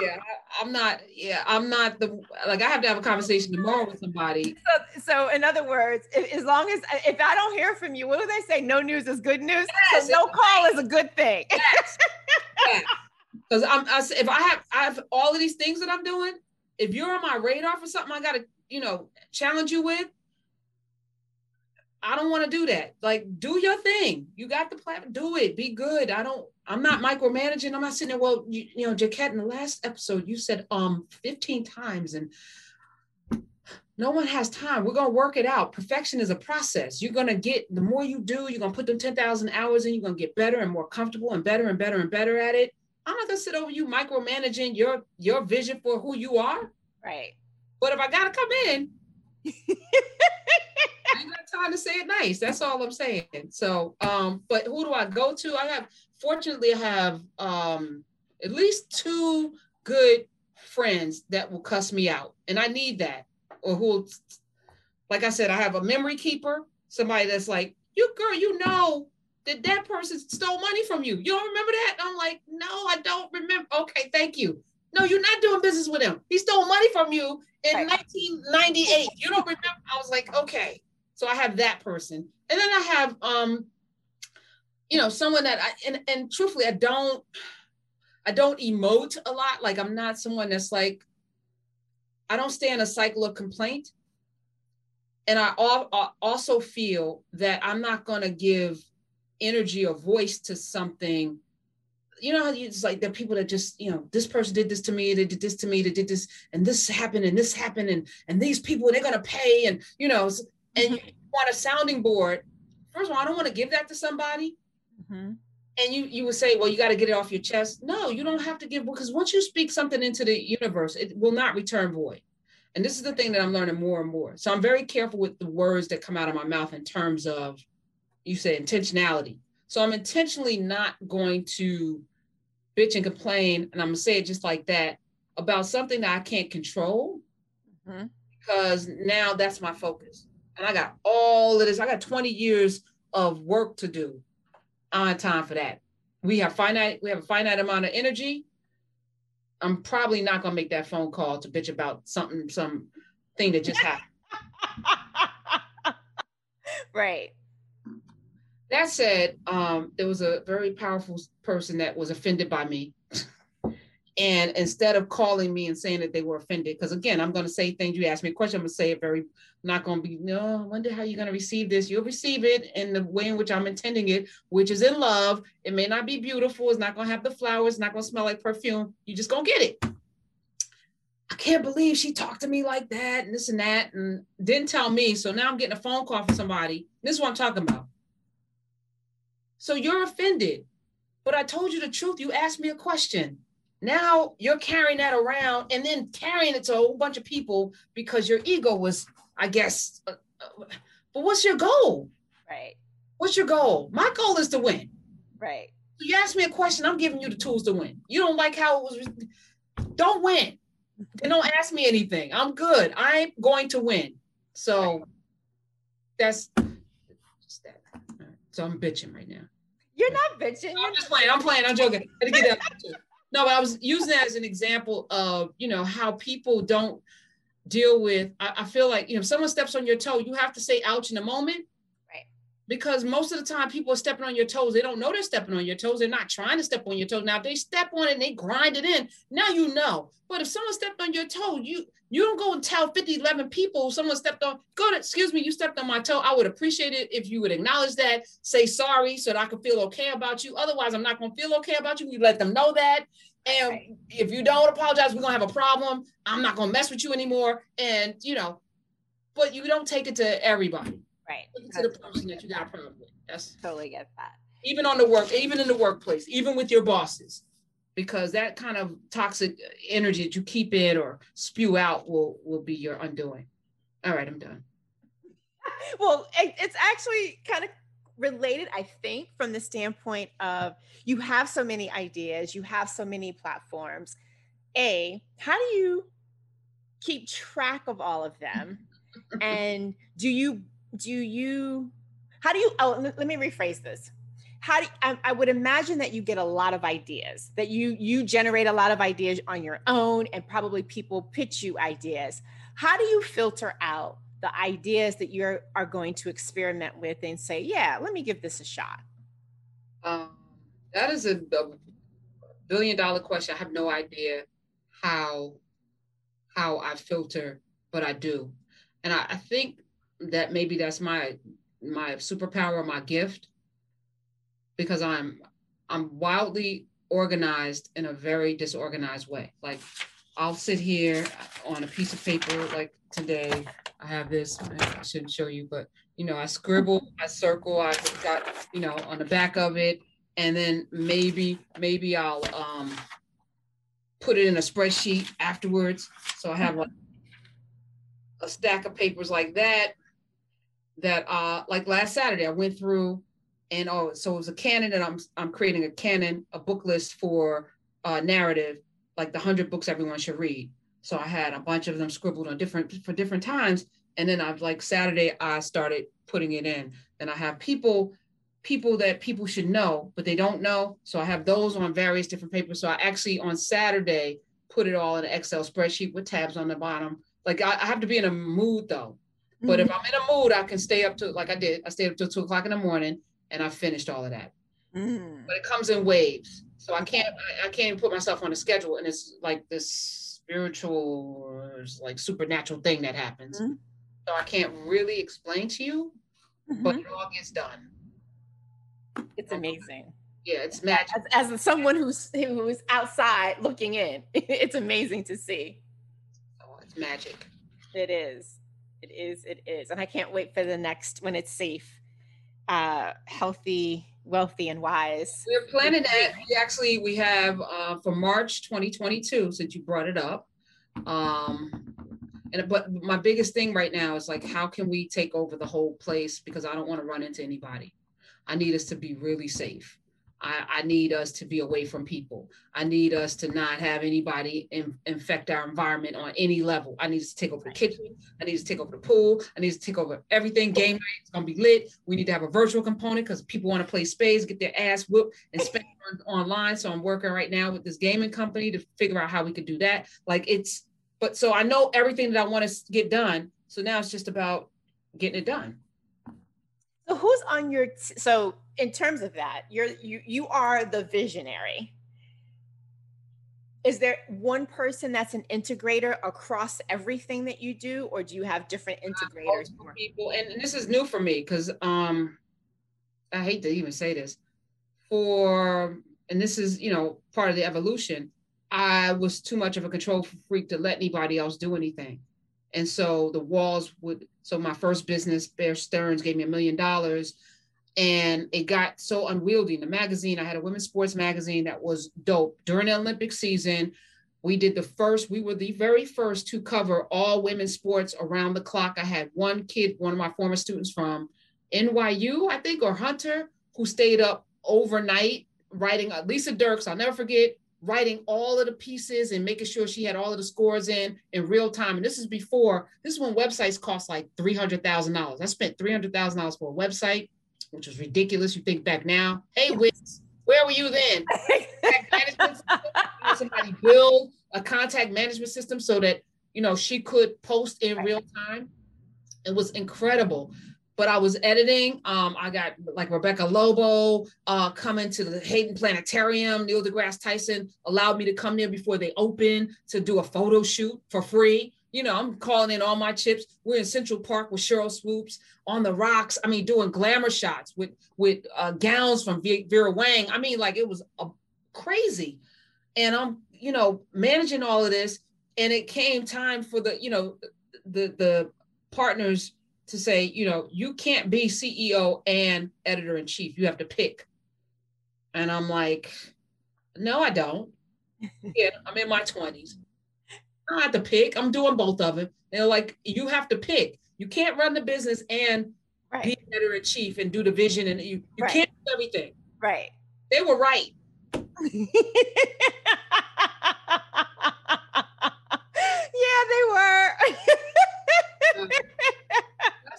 yeah, I, am not. Yeah, I'm not the like. I have to have a conversation tomorrow with somebody. So, so in other words, if, as long as if I don't hear from you, what do they say? No news is good news. Yes, so no call is a good thing. Yes. Because I'm I, if I have I have all of these things that I'm doing. If you're on my radar for something, I gotta you know challenge you with. I don't want to do that. Like, do your thing. You got the platform. Do it. Be good. I don't. I'm not micromanaging. I'm not sitting there. Well, you, you know, Jaquette, in the last episode, you said um 15 times, and no one has time. We're gonna work it out. Perfection is a process. You're gonna get the more you do, you're gonna put them 10,000 hours in. You're gonna get better and more comfortable and better and better and better at it. I'm not gonna sit over you micromanaging your your vision for who you are. Right. But if I gotta come in. I ain't got time to say it nice. That's all I'm saying. So, um, but who do I go to? I have, fortunately, I have um, at least two good friends that will cuss me out, and I need that. Or who, like I said, I have a memory keeper, somebody that's like, you girl, you know, Did that person stole money from you? You don't remember that? And I'm like, no, I don't remember. Okay, thank you. No, you're not doing business with him. He stole money from you in right. 1998. You don't remember? I was like, okay. So I have that person. And then I have um, you know, someone that I and, and truthfully, I don't I don't emote a lot. Like I'm not someone that's like, I don't stay in a cycle of complaint. And I also feel that I'm not going to give energy or voice to something you know, it's like there are people that just, you know, this person did this to me, they did this to me, they did this, and this happened, and this happened, and and these people they're gonna pay, and you know, and mm-hmm. you want a sounding board. First of all, I don't want to give that to somebody. Mm-hmm. And you you would say, well, you got to get it off your chest. No, you don't have to give because once you speak something into the universe, it will not return void. And this is the thing that I'm learning more and more. So I'm very careful with the words that come out of my mouth in terms of, you say intentionality. So I'm intentionally not going to bitch and complain, and I'm gonna say it just like that about something that I can't control mm-hmm. because now that's my focus. And I got all of this, I got 20 years of work to do. I don't have time for that. We have finite, we have a finite amount of energy. I'm probably not gonna make that phone call to bitch about something, some thing that just happened. right. That said, um, there was a very powerful person that was offended by me. and instead of calling me and saying that they were offended, because again, I'm going to say things. You ask me a question, I'm going to say it very, not going to be, no, I wonder how you're going to receive this. You'll receive it in the way in which I'm intending it, which is in love. It may not be beautiful. It's not going to have the flowers. It's not going to smell like perfume. You're just going to get it. I can't believe she talked to me like that and this and that and didn't tell me. So now I'm getting a phone call from somebody. This is what I'm talking about. So you're offended. But I told you the truth. You asked me a question. Now you're carrying that around and then carrying it to a whole bunch of people because your ego was, I guess. Uh, uh, but what's your goal? Right. What's your goal? My goal is to win. Right. You ask me a question, I'm giving you the tools to win. You don't like how it was. Don't win. And don't ask me anything. I'm good. I'm going to win. So right. that's that. So I'm bitching right now. You're not bitching. I'm just playing. I'm playing. I'm joking. No, but I was using that as an example of you know how people don't deal with. I, I feel like you know if someone steps on your toe, you have to say ouch in a moment. Because most of the time people are stepping on your toes. They don't know they're stepping on your toes. They're not trying to step on your toes. Now if they step on it and they grind it in, now you know. But if someone stepped on your toe, you you don't go and tell 50, 11 people someone stepped on, go to, excuse me, you stepped on my toe. I would appreciate it if you would acknowledge that, say sorry so that I can feel okay about you. Otherwise, I'm not going to feel okay about you. You let them know that. And if you don't apologize, we're going to have a problem. I'm not going to mess with you anymore. And, you know, but you don't take it to everybody. Right. to the person that you got a problem with. That's totally get that. Even on the work, even in the workplace, even with your bosses because that kind of toxic uh, energy that you keep in or spew out will will be your undoing. All right, I'm done. well, it's actually kind of related, I think, from the standpoint of you have so many ideas, you have so many platforms. A, how do you keep track of all of them? and do you do you how do you oh let me rephrase this. How do I, would imagine that you get a lot of ideas that you you generate a lot of ideas on your own and probably people pitch you ideas. How do you filter out the ideas that you are going to experiment with and say yeah let me give this a shot um, that is a, a billion dollar question. I have no idea how how i filter but i do. And I, I think that maybe that's my my superpower my gift because I'm I'm wildly organized in a very disorganized way. Like I'll sit here on a piece of paper like today. I have this, I shouldn't show you, but you know, I scribble, I circle, I got, you know, on the back of it, and then maybe, maybe I'll um put it in a spreadsheet afterwards. So I have like a stack of papers like that. That uh like last Saturday I went through and oh, so it was a canon, and I'm I'm creating a canon, a book list for uh, Knarrative, like the hundred books everyone should read. So I had a bunch of them scribbled on different for different times, and then I've like Saturday I started putting it in, and I have people people that people should know, but they don't know. So I have those on various different papers. So I actually on Saturday put it all in an Excel spreadsheet with tabs on the bottom. Like I, I have to be in a mood though. Mm-hmm. But if mm-hmm. I'm in a mood, I can stay up to like I did. I stayed up till two o'clock in the morning and I finished all of that. Mm. But it comes in waves. So I can't I, I can't put myself on a schedule. And it's like this spiritual like supernatural thing that happens. Mm-hmm. So I can't really explain to you, mm-hmm. but it all gets done. It's amazing. Yeah, it's magic. As, as someone who's who's outside looking in, it's amazing to see. Oh, it's magic. It is. It is. It is. And I can't wait for the next when it's safe, uh, healthy, wealthy, and wise. We're planning that. We actually we have uh, for March 2022. Since you brought it up, um, and but my biggest thing right now is like, how can we take over the whole place? Because I don't want to run into anybody. I need us to be really safe. I, I, need us to be away from people. I need us to not have anybody in, infect our environment on any level. I need to take over the kitchen. I need to take over the pool. I need to take over everything. Game night is gonna be lit. We need to have a virtual component because people want to play spades, get their ass whooped, and spend on, online. So I'm working right now with this gaming company to figure out how we could do that. Like it's, but so I know everything that I want to get done. So now it's just about getting it done. So who's on your t- so in terms of that, you're you you are the visionary. Is there one person that's an integrator across everything that you do, or do you have different integrators? People, and this is new for me because um, I hate to even say this. For and this is you know part of the evolution. I was too much of a control freak to let anybody else do anything. And so the walls would, so my first business, Bear Stearns, gave me a million dollars. And it got so unwieldy. The magazine, I had a women's sports magazine that was dope. During the Olympic season, we did the first, we were the very first to cover all women's sports around the clock. I had one kid, one of my former students from NYU, I think, or Hunter, who stayed up overnight writing Lisa Dirks. I'll never forget writing all of the pieces and making sure she had all of the scores in in real time. And this is before, this is when websites cost like $300,000. I spent $300,000 for a website, which was ridiculous. You think back now, hey, Wiz, where were you then? somebody build a contact management system so that, you know, she could post in real time. It was incredible but I was editing. Um, I got like Rebecca Lobo uh, coming to the Hayden Planetarium. Neil deGrasse Tyson allowed me to come there before they open to do a photo shoot for free. You know, I'm calling in all my chips. We're in Central Park with Sheryl Swoopes on the rocks. I mean, doing glamour shots with with uh, gowns from Vera Wang. I mean, like it was a, crazy. And I'm, you know, managing all of this. And it came time for the, you know, the the partners to say, you know, you can't be CEO and editor in chief. You have to pick. And I'm like, no, I don't. yeah, I'm in my 20s. I don't have to pick. I'm doing both of them. They're like, you have to pick. You can't run the business and right. be better in chief and do the vision and you, you right. can't do everything. Right. They were right. yeah, they were.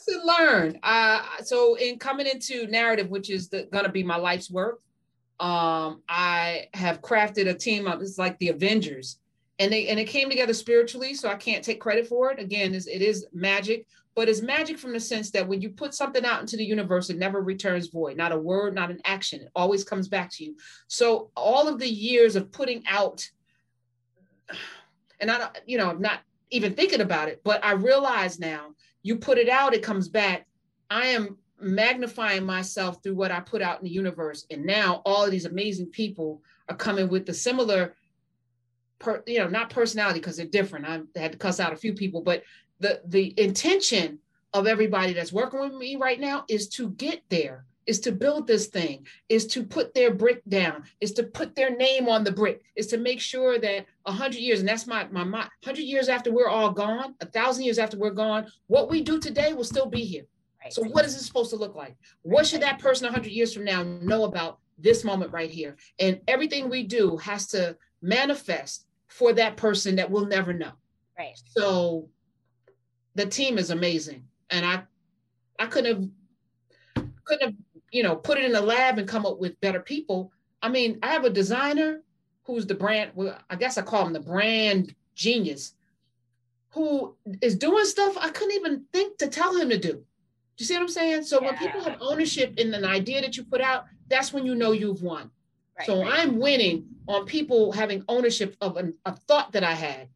lesson learned. Uh, so in coming into Knarrative, which is going to be my life's work, um, I have crafted a team of it's like the Avengers, and they and it came together spiritually. So I can't take credit for it. Again, it is magic, but it's magic from the sense that when you put something out into the universe, it never returns void. Not a word, not an action. It always comes back to you. So all of the years of putting out, and I, you know, I'm not even thinking about it, but I realize now you put it out, it comes back. I am magnifying myself through what I put out in the universe. And now all of these amazing people are coming with the similar, per, you know, not personality because they're different. I had to cuss out a few people, but the the intention of everybody that's working with me right now is to get there is to build this thing, is to put their brick down, is to put their name on the brick, is to make sure that a hundred years, and that's my my my hundred years after we're all gone, a thousand years after we're gone, what we do today will still be here. Right. So what is it supposed to look like? What should that person a hundred years from now know about this moment right here? And everything we do has to manifest for that person that we'll never know. Right. So the team is amazing. And I I couldn't have couldn't have you know, put it in the lab and come up with better people. I mean, I have a designer who's the brand, well, I guess I call him the brand genius, who is doing stuff I couldn't even think to tell him to do. Do you see what I'm saying? So yeah. when people have ownership in an idea that you put out, that's when you know you've won. Right, so right. I'm winning on people having ownership of an, a thought that I had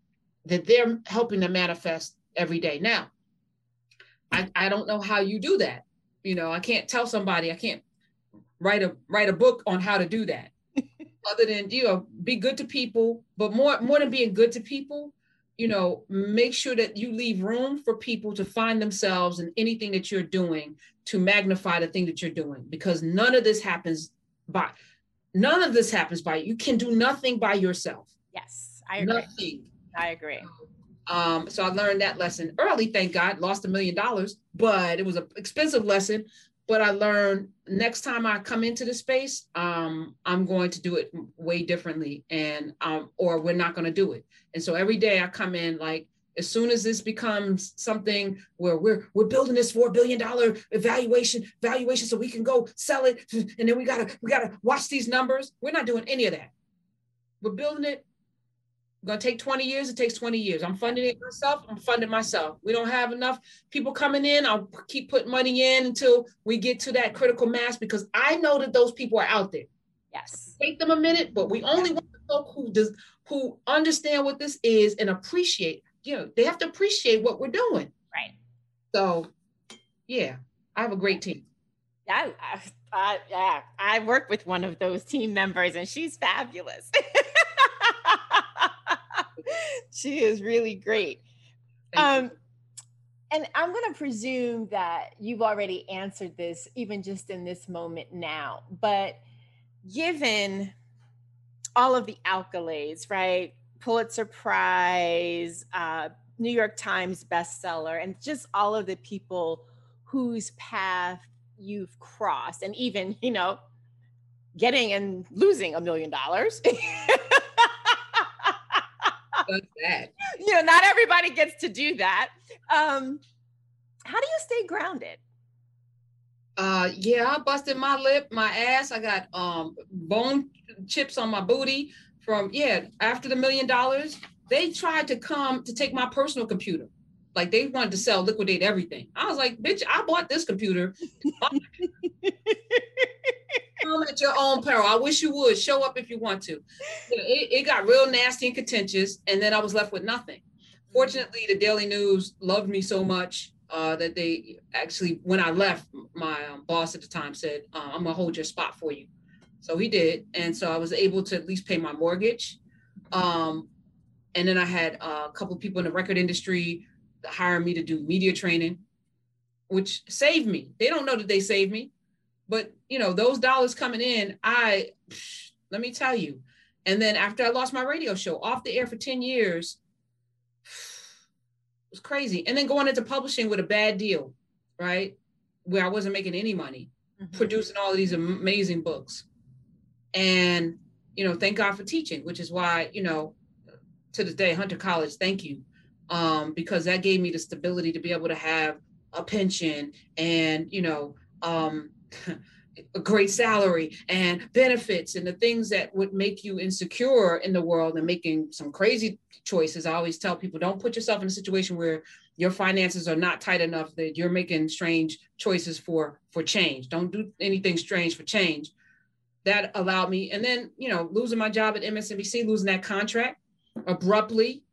that they're helping to manifest every day. Now, I, I don't know how you do that. You know, I can't tell somebody, I can't write a write a book on how to do that. Other than, you know, be good to people, but more more than being good to people, you know, make sure that you leave room for people to find themselves in anything that you're doing to magnify the thing that you're doing because none of this happens by none of this happens by you can do nothing by yourself. Yes, I agree. Nothing. I agree. Um, so I learned that lesson early, thank God, lost a million dollars, but it was an expensive lesson. But I learned next time I come into the space, um, I'm going to do it way differently, and um, or we're not going to do it. And so every day I come in like, as soon as this becomes something where we're we're building this four billion dollar evaluation valuation so we can go sell it, and then we gotta we gotta watch these numbers. We're not doing any of that. We're building it going to take 20 years. It takes 20 years. I'm funding it myself. I'm funding myself. We don't have enough people coming in. I'll keep putting money in until we get to that critical mass because I know that those people are out there. Yes. Take them a minute, but we only want the folk who does who understand what this is and appreciate. You know, they have to appreciate what we're doing. Right. So, yeah, I have a great team. Yeah, I, yeah, I work with one of those team members, and she's fabulous. she is really great. Um, and I'm going to presume that you've already answered this, even just in this moment now. But given all of the accolades, right? Pulitzer Prize, uh, New York Times bestseller, and just all of the people whose path you've crossed, and even, you know, getting and losing a million dollars. that. You know, not everybody gets to do that. Um, how do you stay grounded? Uh, yeah, I busted my lip, my ass. I got um bone chips on my booty from yeah. After the million dollars, they tried to come to take my personal computer. Like they wanted to sell, liquidate everything. I was like, bitch, I bought this computer. Come at your own peril. I wish you would show up if you want to. It, it got real nasty and contentious, and then I was left with nothing. Fortunately, the Daily News loved me so much uh, that they actually, when I left, my um, boss at the time said, uh, "I'm gonna hold your spot for you." So he did, and so I was able to at least pay my mortgage. Um, and then I had a couple of people in the record industry hire me to do media training, which saved me. They don't know that they saved me. But you know, those dollars coming in, I let me tell you. And then after I lost my radio show off the air for 10 years, it was crazy. And then going into publishing with a bad deal, right? Where I wasn't making any money, mm-hmm. producing all of these amazing books. And, you know, thank God for teaching, which is why, you know, to this day, Hunter College, thank you. Um, because that gave me the stability to be able to have a pension and, you know, um, a great salary and benefits and the things that would make you insecure in the world and making some crazy choices. I always tell people don't put yourself in a situation where your finances are not tight enough that you're making strange choices for for change. Don't do anything strange for change. That allowed me and then, you know, losing my job at MSNBC, losing that contract abruptly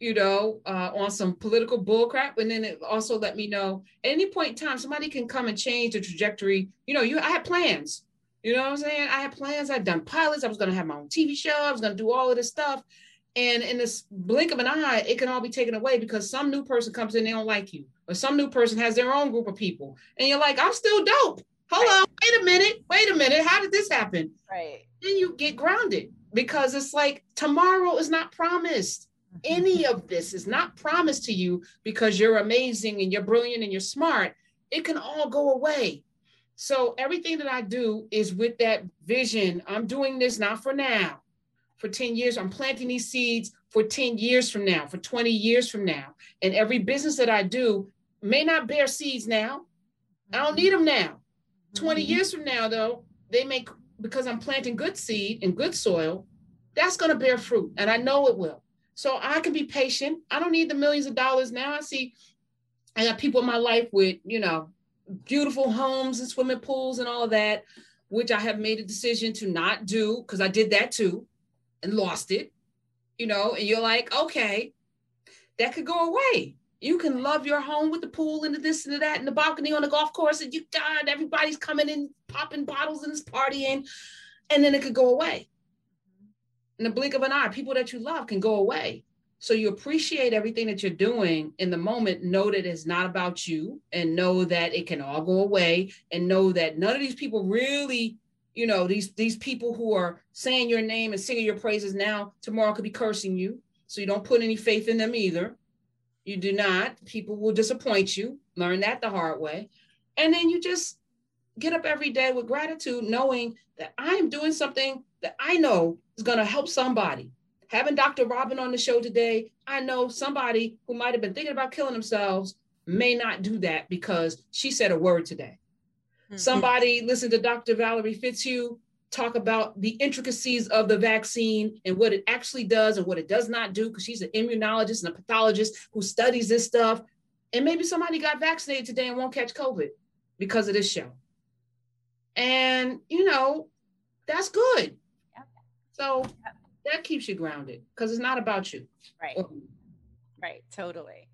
you know, uh, on some political bullcrap. And then it also let me know at any point in time, somebody can come and change the trajectory. You know, you I had plans. You know what I'm saying? I had plans. I'd done pilots. I was going to have my own TV show. I was going to do all of this stuff. And in this blink of an eye, it can all be taken away because some new person comes in, they don't like you, or some new person has their own group of people. And you're like, I'm still dope. Hold right. on, wait a minute, wait a minute. How did this happen? Right. Then you get grounded because it's like tomorrow is not promised mm-hmm. any of this is not promised to you because you're amazing and you're brilliant and you're smart, it can all go away. So everything that I do is with that vision. I'm doing this not for now. For 10 years, I'm planting these seeds for 10 years from now, for 20 years from now. And every business that I do may not bear seeds now. I don't need mm-hmm. them now. 20 mm-hmm. years from now, though, they make because I'm planting good seed in good soil, that's going to bear fruit. And I know it will. So I can be patient. I don't need the millions of dollars now. I see I got people in my life with, you know, beautiful homes and swimming pools and all of that, which I have made a decision to not do because I did that too and lost it, you know, and you're like, okay, that could go away. You can love your home with the pool and the this and the that and the balcony on the golf course, and you God, everybody's coming in, popping bottles and partying, and then it could go away. In the blink of an eye, people that you love can go away. So you appreciate everything that you're doing in the moment, know that it's not about you and know that it can all go away and know that none of these people really, you know, these these people who are saying your name and singing your praises now, tomorrow could be cursing you. So you don't put any faith in them either. You do not. People will disappoint you. Learn that the hard way. And then you just get up every day with gratitude, knowing that I'm doing something that I know is going to help somebody. Having Dr. Robin on the show today, I know somebody who might have been thinking about killing themselves may not do that because she said a word today. Mm-hmm. Somebody listened to Dr. Valerie Fitzhugh talk about the intricacies of the vaccine and what it actually does and what it does not do because she's an immunologist and a pathologist who studies this stuff. And maybe somebody got vaccinated today and won't catch covid because of this show. And you know that's good. Yep. so yep. that keeps you grounded because it's not about you. Right. Right. Totally.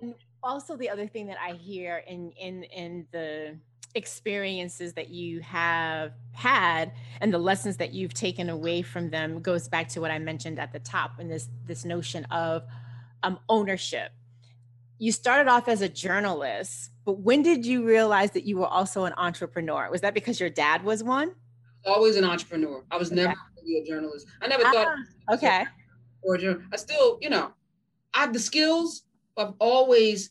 And also the other thing that i hear in in in the experiences that you have had and the lessons that you've taken away from them goes back to what I mentioned at the top and this this notion of um, ownership. You started off as a journalist, but when did you realize that you were also an entrepreneur? Was that because your dad was one? Always an entrepreneur. I was never really a journalist. I never ah, thought. Okay. Or I still, you know, I have the skills. I've always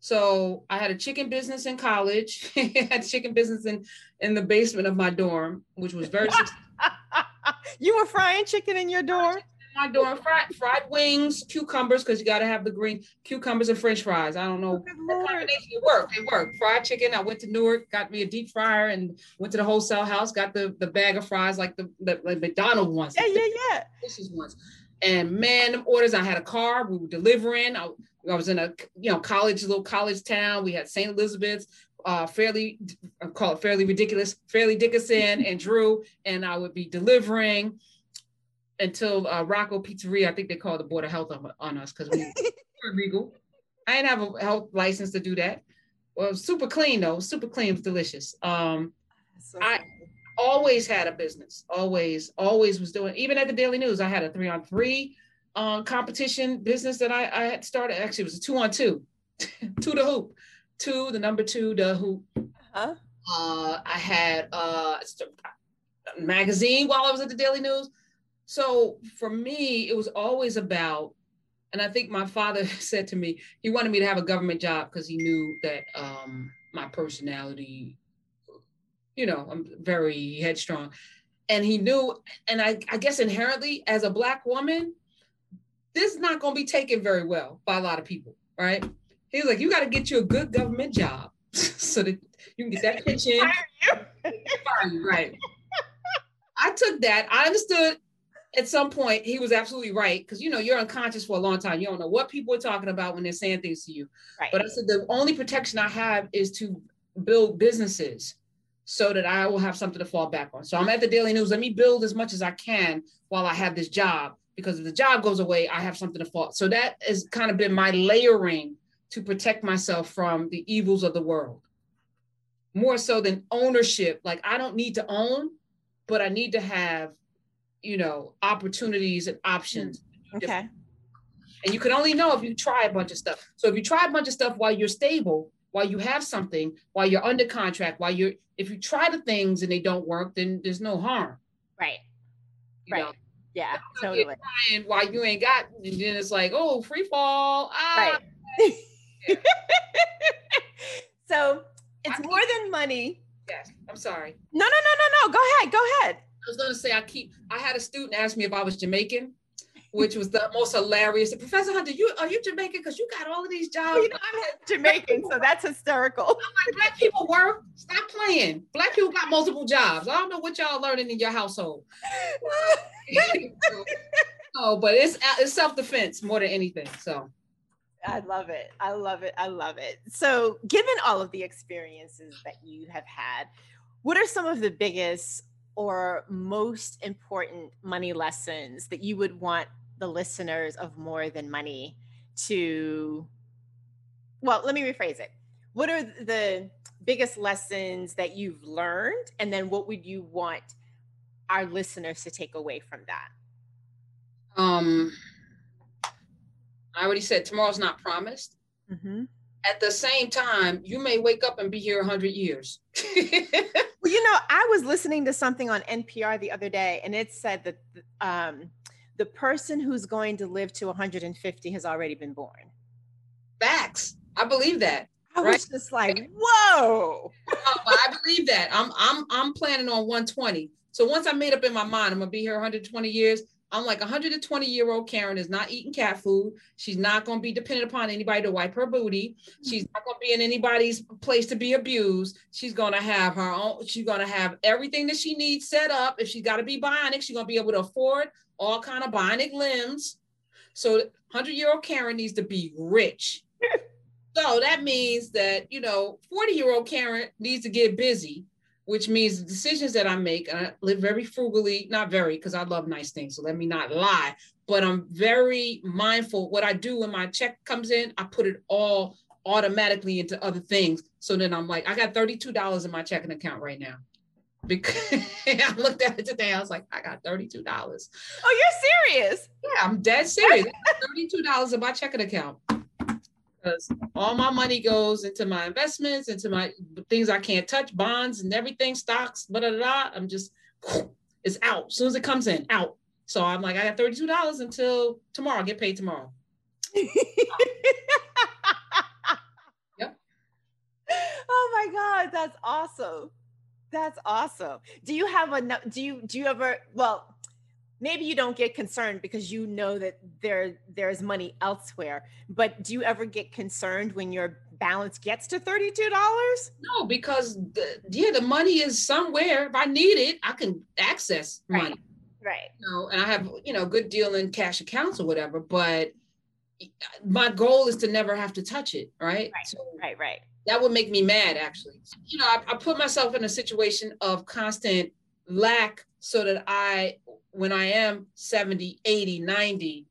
so I had a chicken business in college. I had a chicken business in in the basement of my dorm, which was very. you were frying chicken in your dorm. In My dorm, fried fried wings, cucumbers, because you got to have the green cucumbers and French fries. I don't know. Oh, it worked. It worked. Fried chicken. I went to Newark, got me a deep fryer, and went to the wholesale house. Got the the bag of fries like the, the like McDonald's ones. Yeah, yeah, yeah. This is ones. And man, them orders. I had a car. We were delivering. I, I was in a you know college, little college town. We had St. Elizabeth's, uh, fairly I call it fairly ridiculous, Fairleigh Dickinson and Drew, and I would be delivering until uh, Rocco Pizzeria. I think they called the board of health on, on us because we were legal. I didn't have a health license to do that. Well, super clean though, super clean, was delicious. Um, so I always had a business, always, always was doing. Even at the Daily News, I had a three on three um, competition business that I, I had started. Actually, it was a two on two, two to hoop, two the number two the hoop. Uh-huh. Uh, I had uh, a magazine while I was at the Daily News. So for me, it was always about, and I think my father said to me, he wanted me to have a government job because he knew that um, my personality, you know, I'm very headstrong. And he knew, and I, I guess inherently as a Black woman, this is not going to be taken very well by a lot of people, right? He's like, you got to get you a good government job so that you can get that pension. right. I took that. I understood at some point he was absolutely right because you know you're unconscious for a long time. You don't know what people are talking about when they're saying things to you. Right. But I said the only protection I have is to build businesses so that I will have something to fall back on. So I'm at the Daily News. Let me build as much as I can while I have this job because if the job goes away, I have something to fall. So that has kind of been my layering to protect myself from the evils of the world. More so than ownership. Like I don't need to own, but I need to have, you know, opportunities and options. Hmm. Okay. And you can only know if you try a bunch of stuff. So if you try a bunch of stuff while you're stable, while you have something, while you're under contract, while you're if you try the things and they don't work, then there's no harm. Right. You right. Know? Yeah, totally. Crying while you ain't got, and then it's like, oh, free fall. Ah. Right. so it's I more than money. Yes, I'm sorry. No, no, no, no, no. Go ahead. Go ahead. I was gonna say I keep. I had a student ask me if I was Jamaican, which was the most hilarious. Professor Hunter, you are you Jamaican? Because you got all of these jobs. You know, I'm Jamaican, so that's hysterical. I'm like, black people work. Stop playing. Black people got multiple jobs. I don't know what y'all learning in your household. oh, but it's it's self defense more than anything. So. I love it. I love it. I love it. So, given all of the experiences that you have had, what are some of the biggest or most important money lessons that you would want the listeners of More Than Money to? Well, let me rephrase it. What are the biggest lessons that you've learned? And then what would you want our listeners to take away from that? Um, I already said tomorrow's not promised. Mm-hmm. At the same time, you may wake up and be here 100 years. well, you know, I was listening to something on NPR the other day, and it said that um, the person who's going to live to 150 has already been born. Facts. I believe that. I right? was just like, whoa. I believe that. I'm I'm I'm planning on 120. So once I made up in my mind, I'm gonna be here 120 years. I'm like 120 year old Karen is not eating cat food. She's not going to be dependent upon anybody to wipe her booty. She's not going to be in anybody's place to be abused. She's going to have her own, she's going to have everything that she needs set up. If she's got to be bionic, she's going to be able to afford all kind of bionic limbs. So 100 year old Karen needs to be rich. so that means that, you know, 40 year old Karen needs to get busy which means the decisions that I make, and I live very frugally, not very, because I love nice things. So let me not lie, but I'm very mindful. What I do when my check comes in, I put it all automatically into other things. So then I'm like, I got $32 in my checking account right now. Because I looked at it today, I was like, I got $32. Oh, you're serious? Yeah, I'm dead serious. $32 in my checking account because all my money goes into my investments, into my things I can't touch, bonds and everything, stocks, blah, blah, blah. I'm just, it's out. As soon as it comes in, out. So I'm like, I got $32 until tomorrow. I'll get paid tomorrow. yep. Oh my God, that's awesome. That's awesome. Do you have a, do you, do you ever, well, maybe you don't get concerned because you know that there there's money elsewhere but do you ever get concerned when your balance gets to $32 no because the, yeah the money is somewhere if i need it i can access money right, right. you know, and i have you know good deal in cash accounts or whatever but my goal is to never have to touch it right right so right, right. That would make me mad actually you know I, I put myself in a situation of constant lack so that i when I am 70, 80, 90,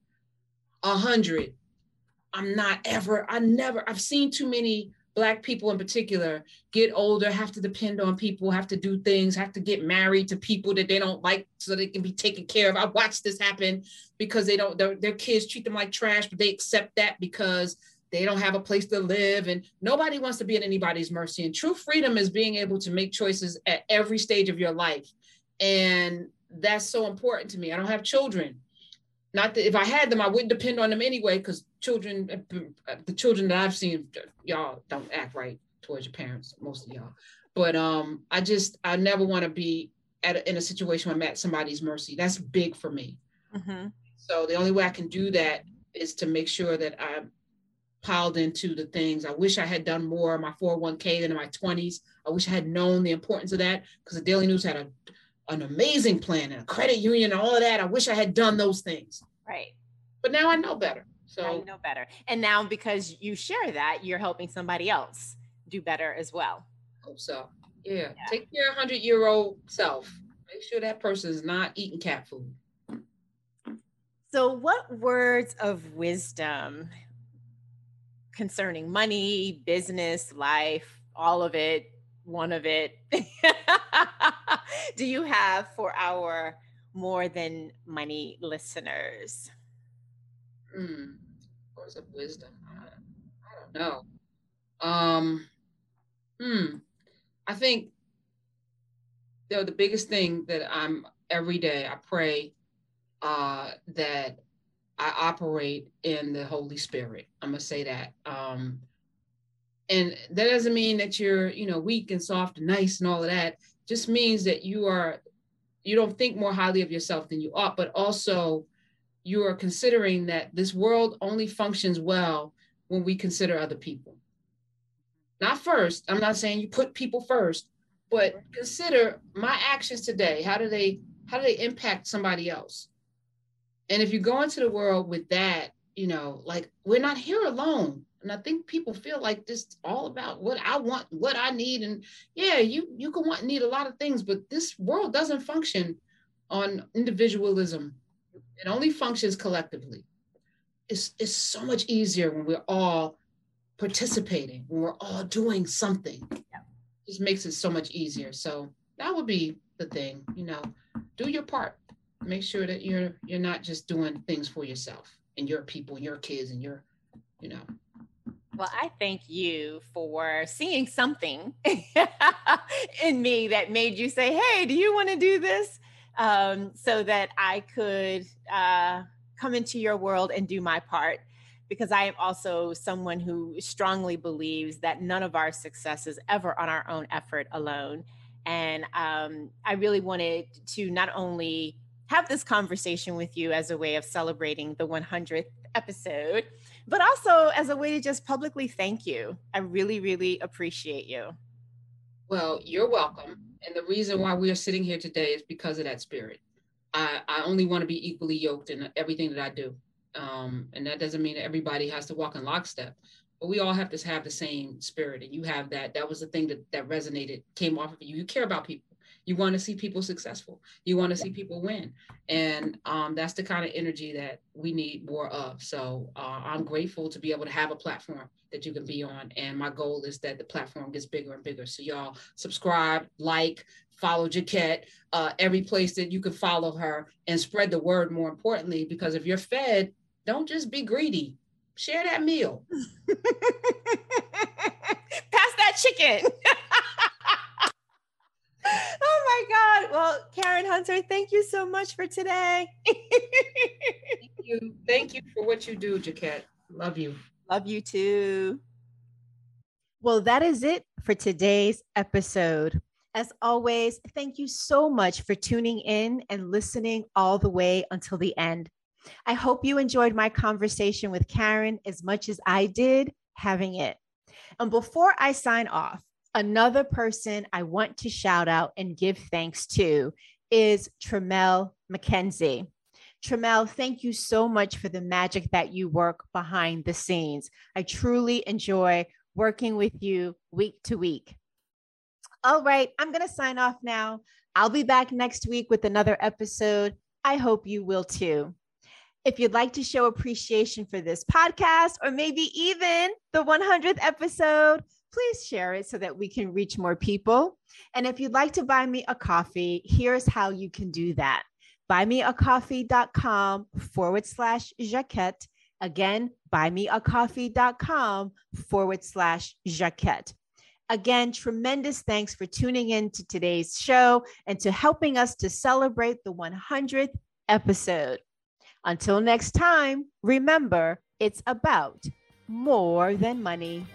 100, I'm not ever, I never, I've seen too many Black people in particular get older, have to depend on people, have to do things, have to get married to people that they don't like so they can be taken care of. I've watched this happen because they don't, their, their kids treat them like trash, but they accept that because they don't have a place to live and nobody wants to be at anybody's mercy. And true freedom is being able to make choices at every stage of your life. And that's so important to me. I don't have children. Not that if I had them, I wouldn't depend on them anyway, because children, the children that I've seen, y'all don't act right towards your parents, most of y'all. But um, I just, I never want to be at a, in a situation where I'm at somebody's mercy. That's big for me. Mm-hmm. So the only way I can do that is to make sure that I'm piled into the things. I wish I had done more in my 401k than in my 20s. I wish I had known the importance of that because the Daily News had a an amazing plan and a credit union and all of that. I wish I had done those things. Right. But now I know better. So I know better. And now because you share that, you're helping somebody else do better as well. Hope so. Yeah. yeah. Take your 100 year old self. Make sure that person is not eating cat food. So, what words of wisdom concerning money, business, life, all of it, one of it, do you have for our more than money listeners? Hmm. Words of wisdom. I, I don't know. Um. Hmm. I think you know, the biggest thing that I'm every day. I pray uh, that I operate in the Holy Spirit. I'm gonna say that. Um, and that doesn't mean that you're you know weak and soft and nice and all of that just means that you are you don't think more highly of yourself than you ought but also you are considering that this world only functions well when we consider other people. Not first. I'm not saying you put people first, but consider my actions today. How do they how do they impact somebody else? And if you go into the world with that, you know, like we're not here alone. And I think people feel like this all about what I want, what I need. And yeah, you you can want need a lot of things, but this world doesn't function on individualism. It only functions collectively. It's it's so much easier when we're all participating, when we're all doing something. Yeah. Just makes it so much easier. So that would be the thing, you know, do your part. Make sure that you're you're not just doing things for yourself and your people, your kids, and your, you know, well, I thank you for seeing something in me that made you say, Hey, do you want to do this? Um, so that I could uh, come into your world and do my part. Because I am also someone who strongly believes that none of our success is ever on our own effort alone. And um, I really wanted to not only have this conversation with you as a way of celebrating the 100th episode, but also as a way to just publicly thank you. I really, really appreciate you. Well, you're welcome. And the reason why we are sitting here today is because of that spirit. I, I only want to be equally yoked in everything that I do. Um, and that doesn't mean that everybody has to walk in lockstep, but we all have to have the same spirit. And you have that. That was the thing that, that resonated, came off of you. You care about people. You want to see people successful. You want to see people win. And um, that's the kind of energy that we need more of. So uh, I'm grateful to be able to have a platform that you can be on. And my goal is that the platform gets bigger and bigger. So y'all subscribe, like, follow Jacquette, uh, every place that you can follow her and spread the word more importantly, because if you're fed, don't just be greedy. Share that meal. Pass that chicken. oh my God. Well, Karen Hunter, thank you so much for today. thank you. Thank you for what you do, Jacquette. Love you. Love you too. Well, that is it for today's episode. As always, thank you so much for tuning in and listening all the way until the end. I hope you enjoyed my conversation with Karen as much as I did having it. And before I sign off, Another person I want to shout out and give thanks to is Tremel McKenzie. Tremel, thank you so much for the magic that you work behind the scenes. I truly enjoy working with you week to week. All right, I'm going to sign off now. I'll be back next week with another episode. I hope you will too. If you'd like to show appreciation for this podcast or maybe even the 100th episode, please share it so that we can reach more people. And if you'd like to buy me a coffee, here's how you can do that buymeacoffee.com forward slash Jacquette. Again, buymeacoffee.com forward slash Jacquette. Again, tremendous thanks for tuning in to today's show and to helping us to celebrate the 100th episode. Until next time, remember, it's about more than money.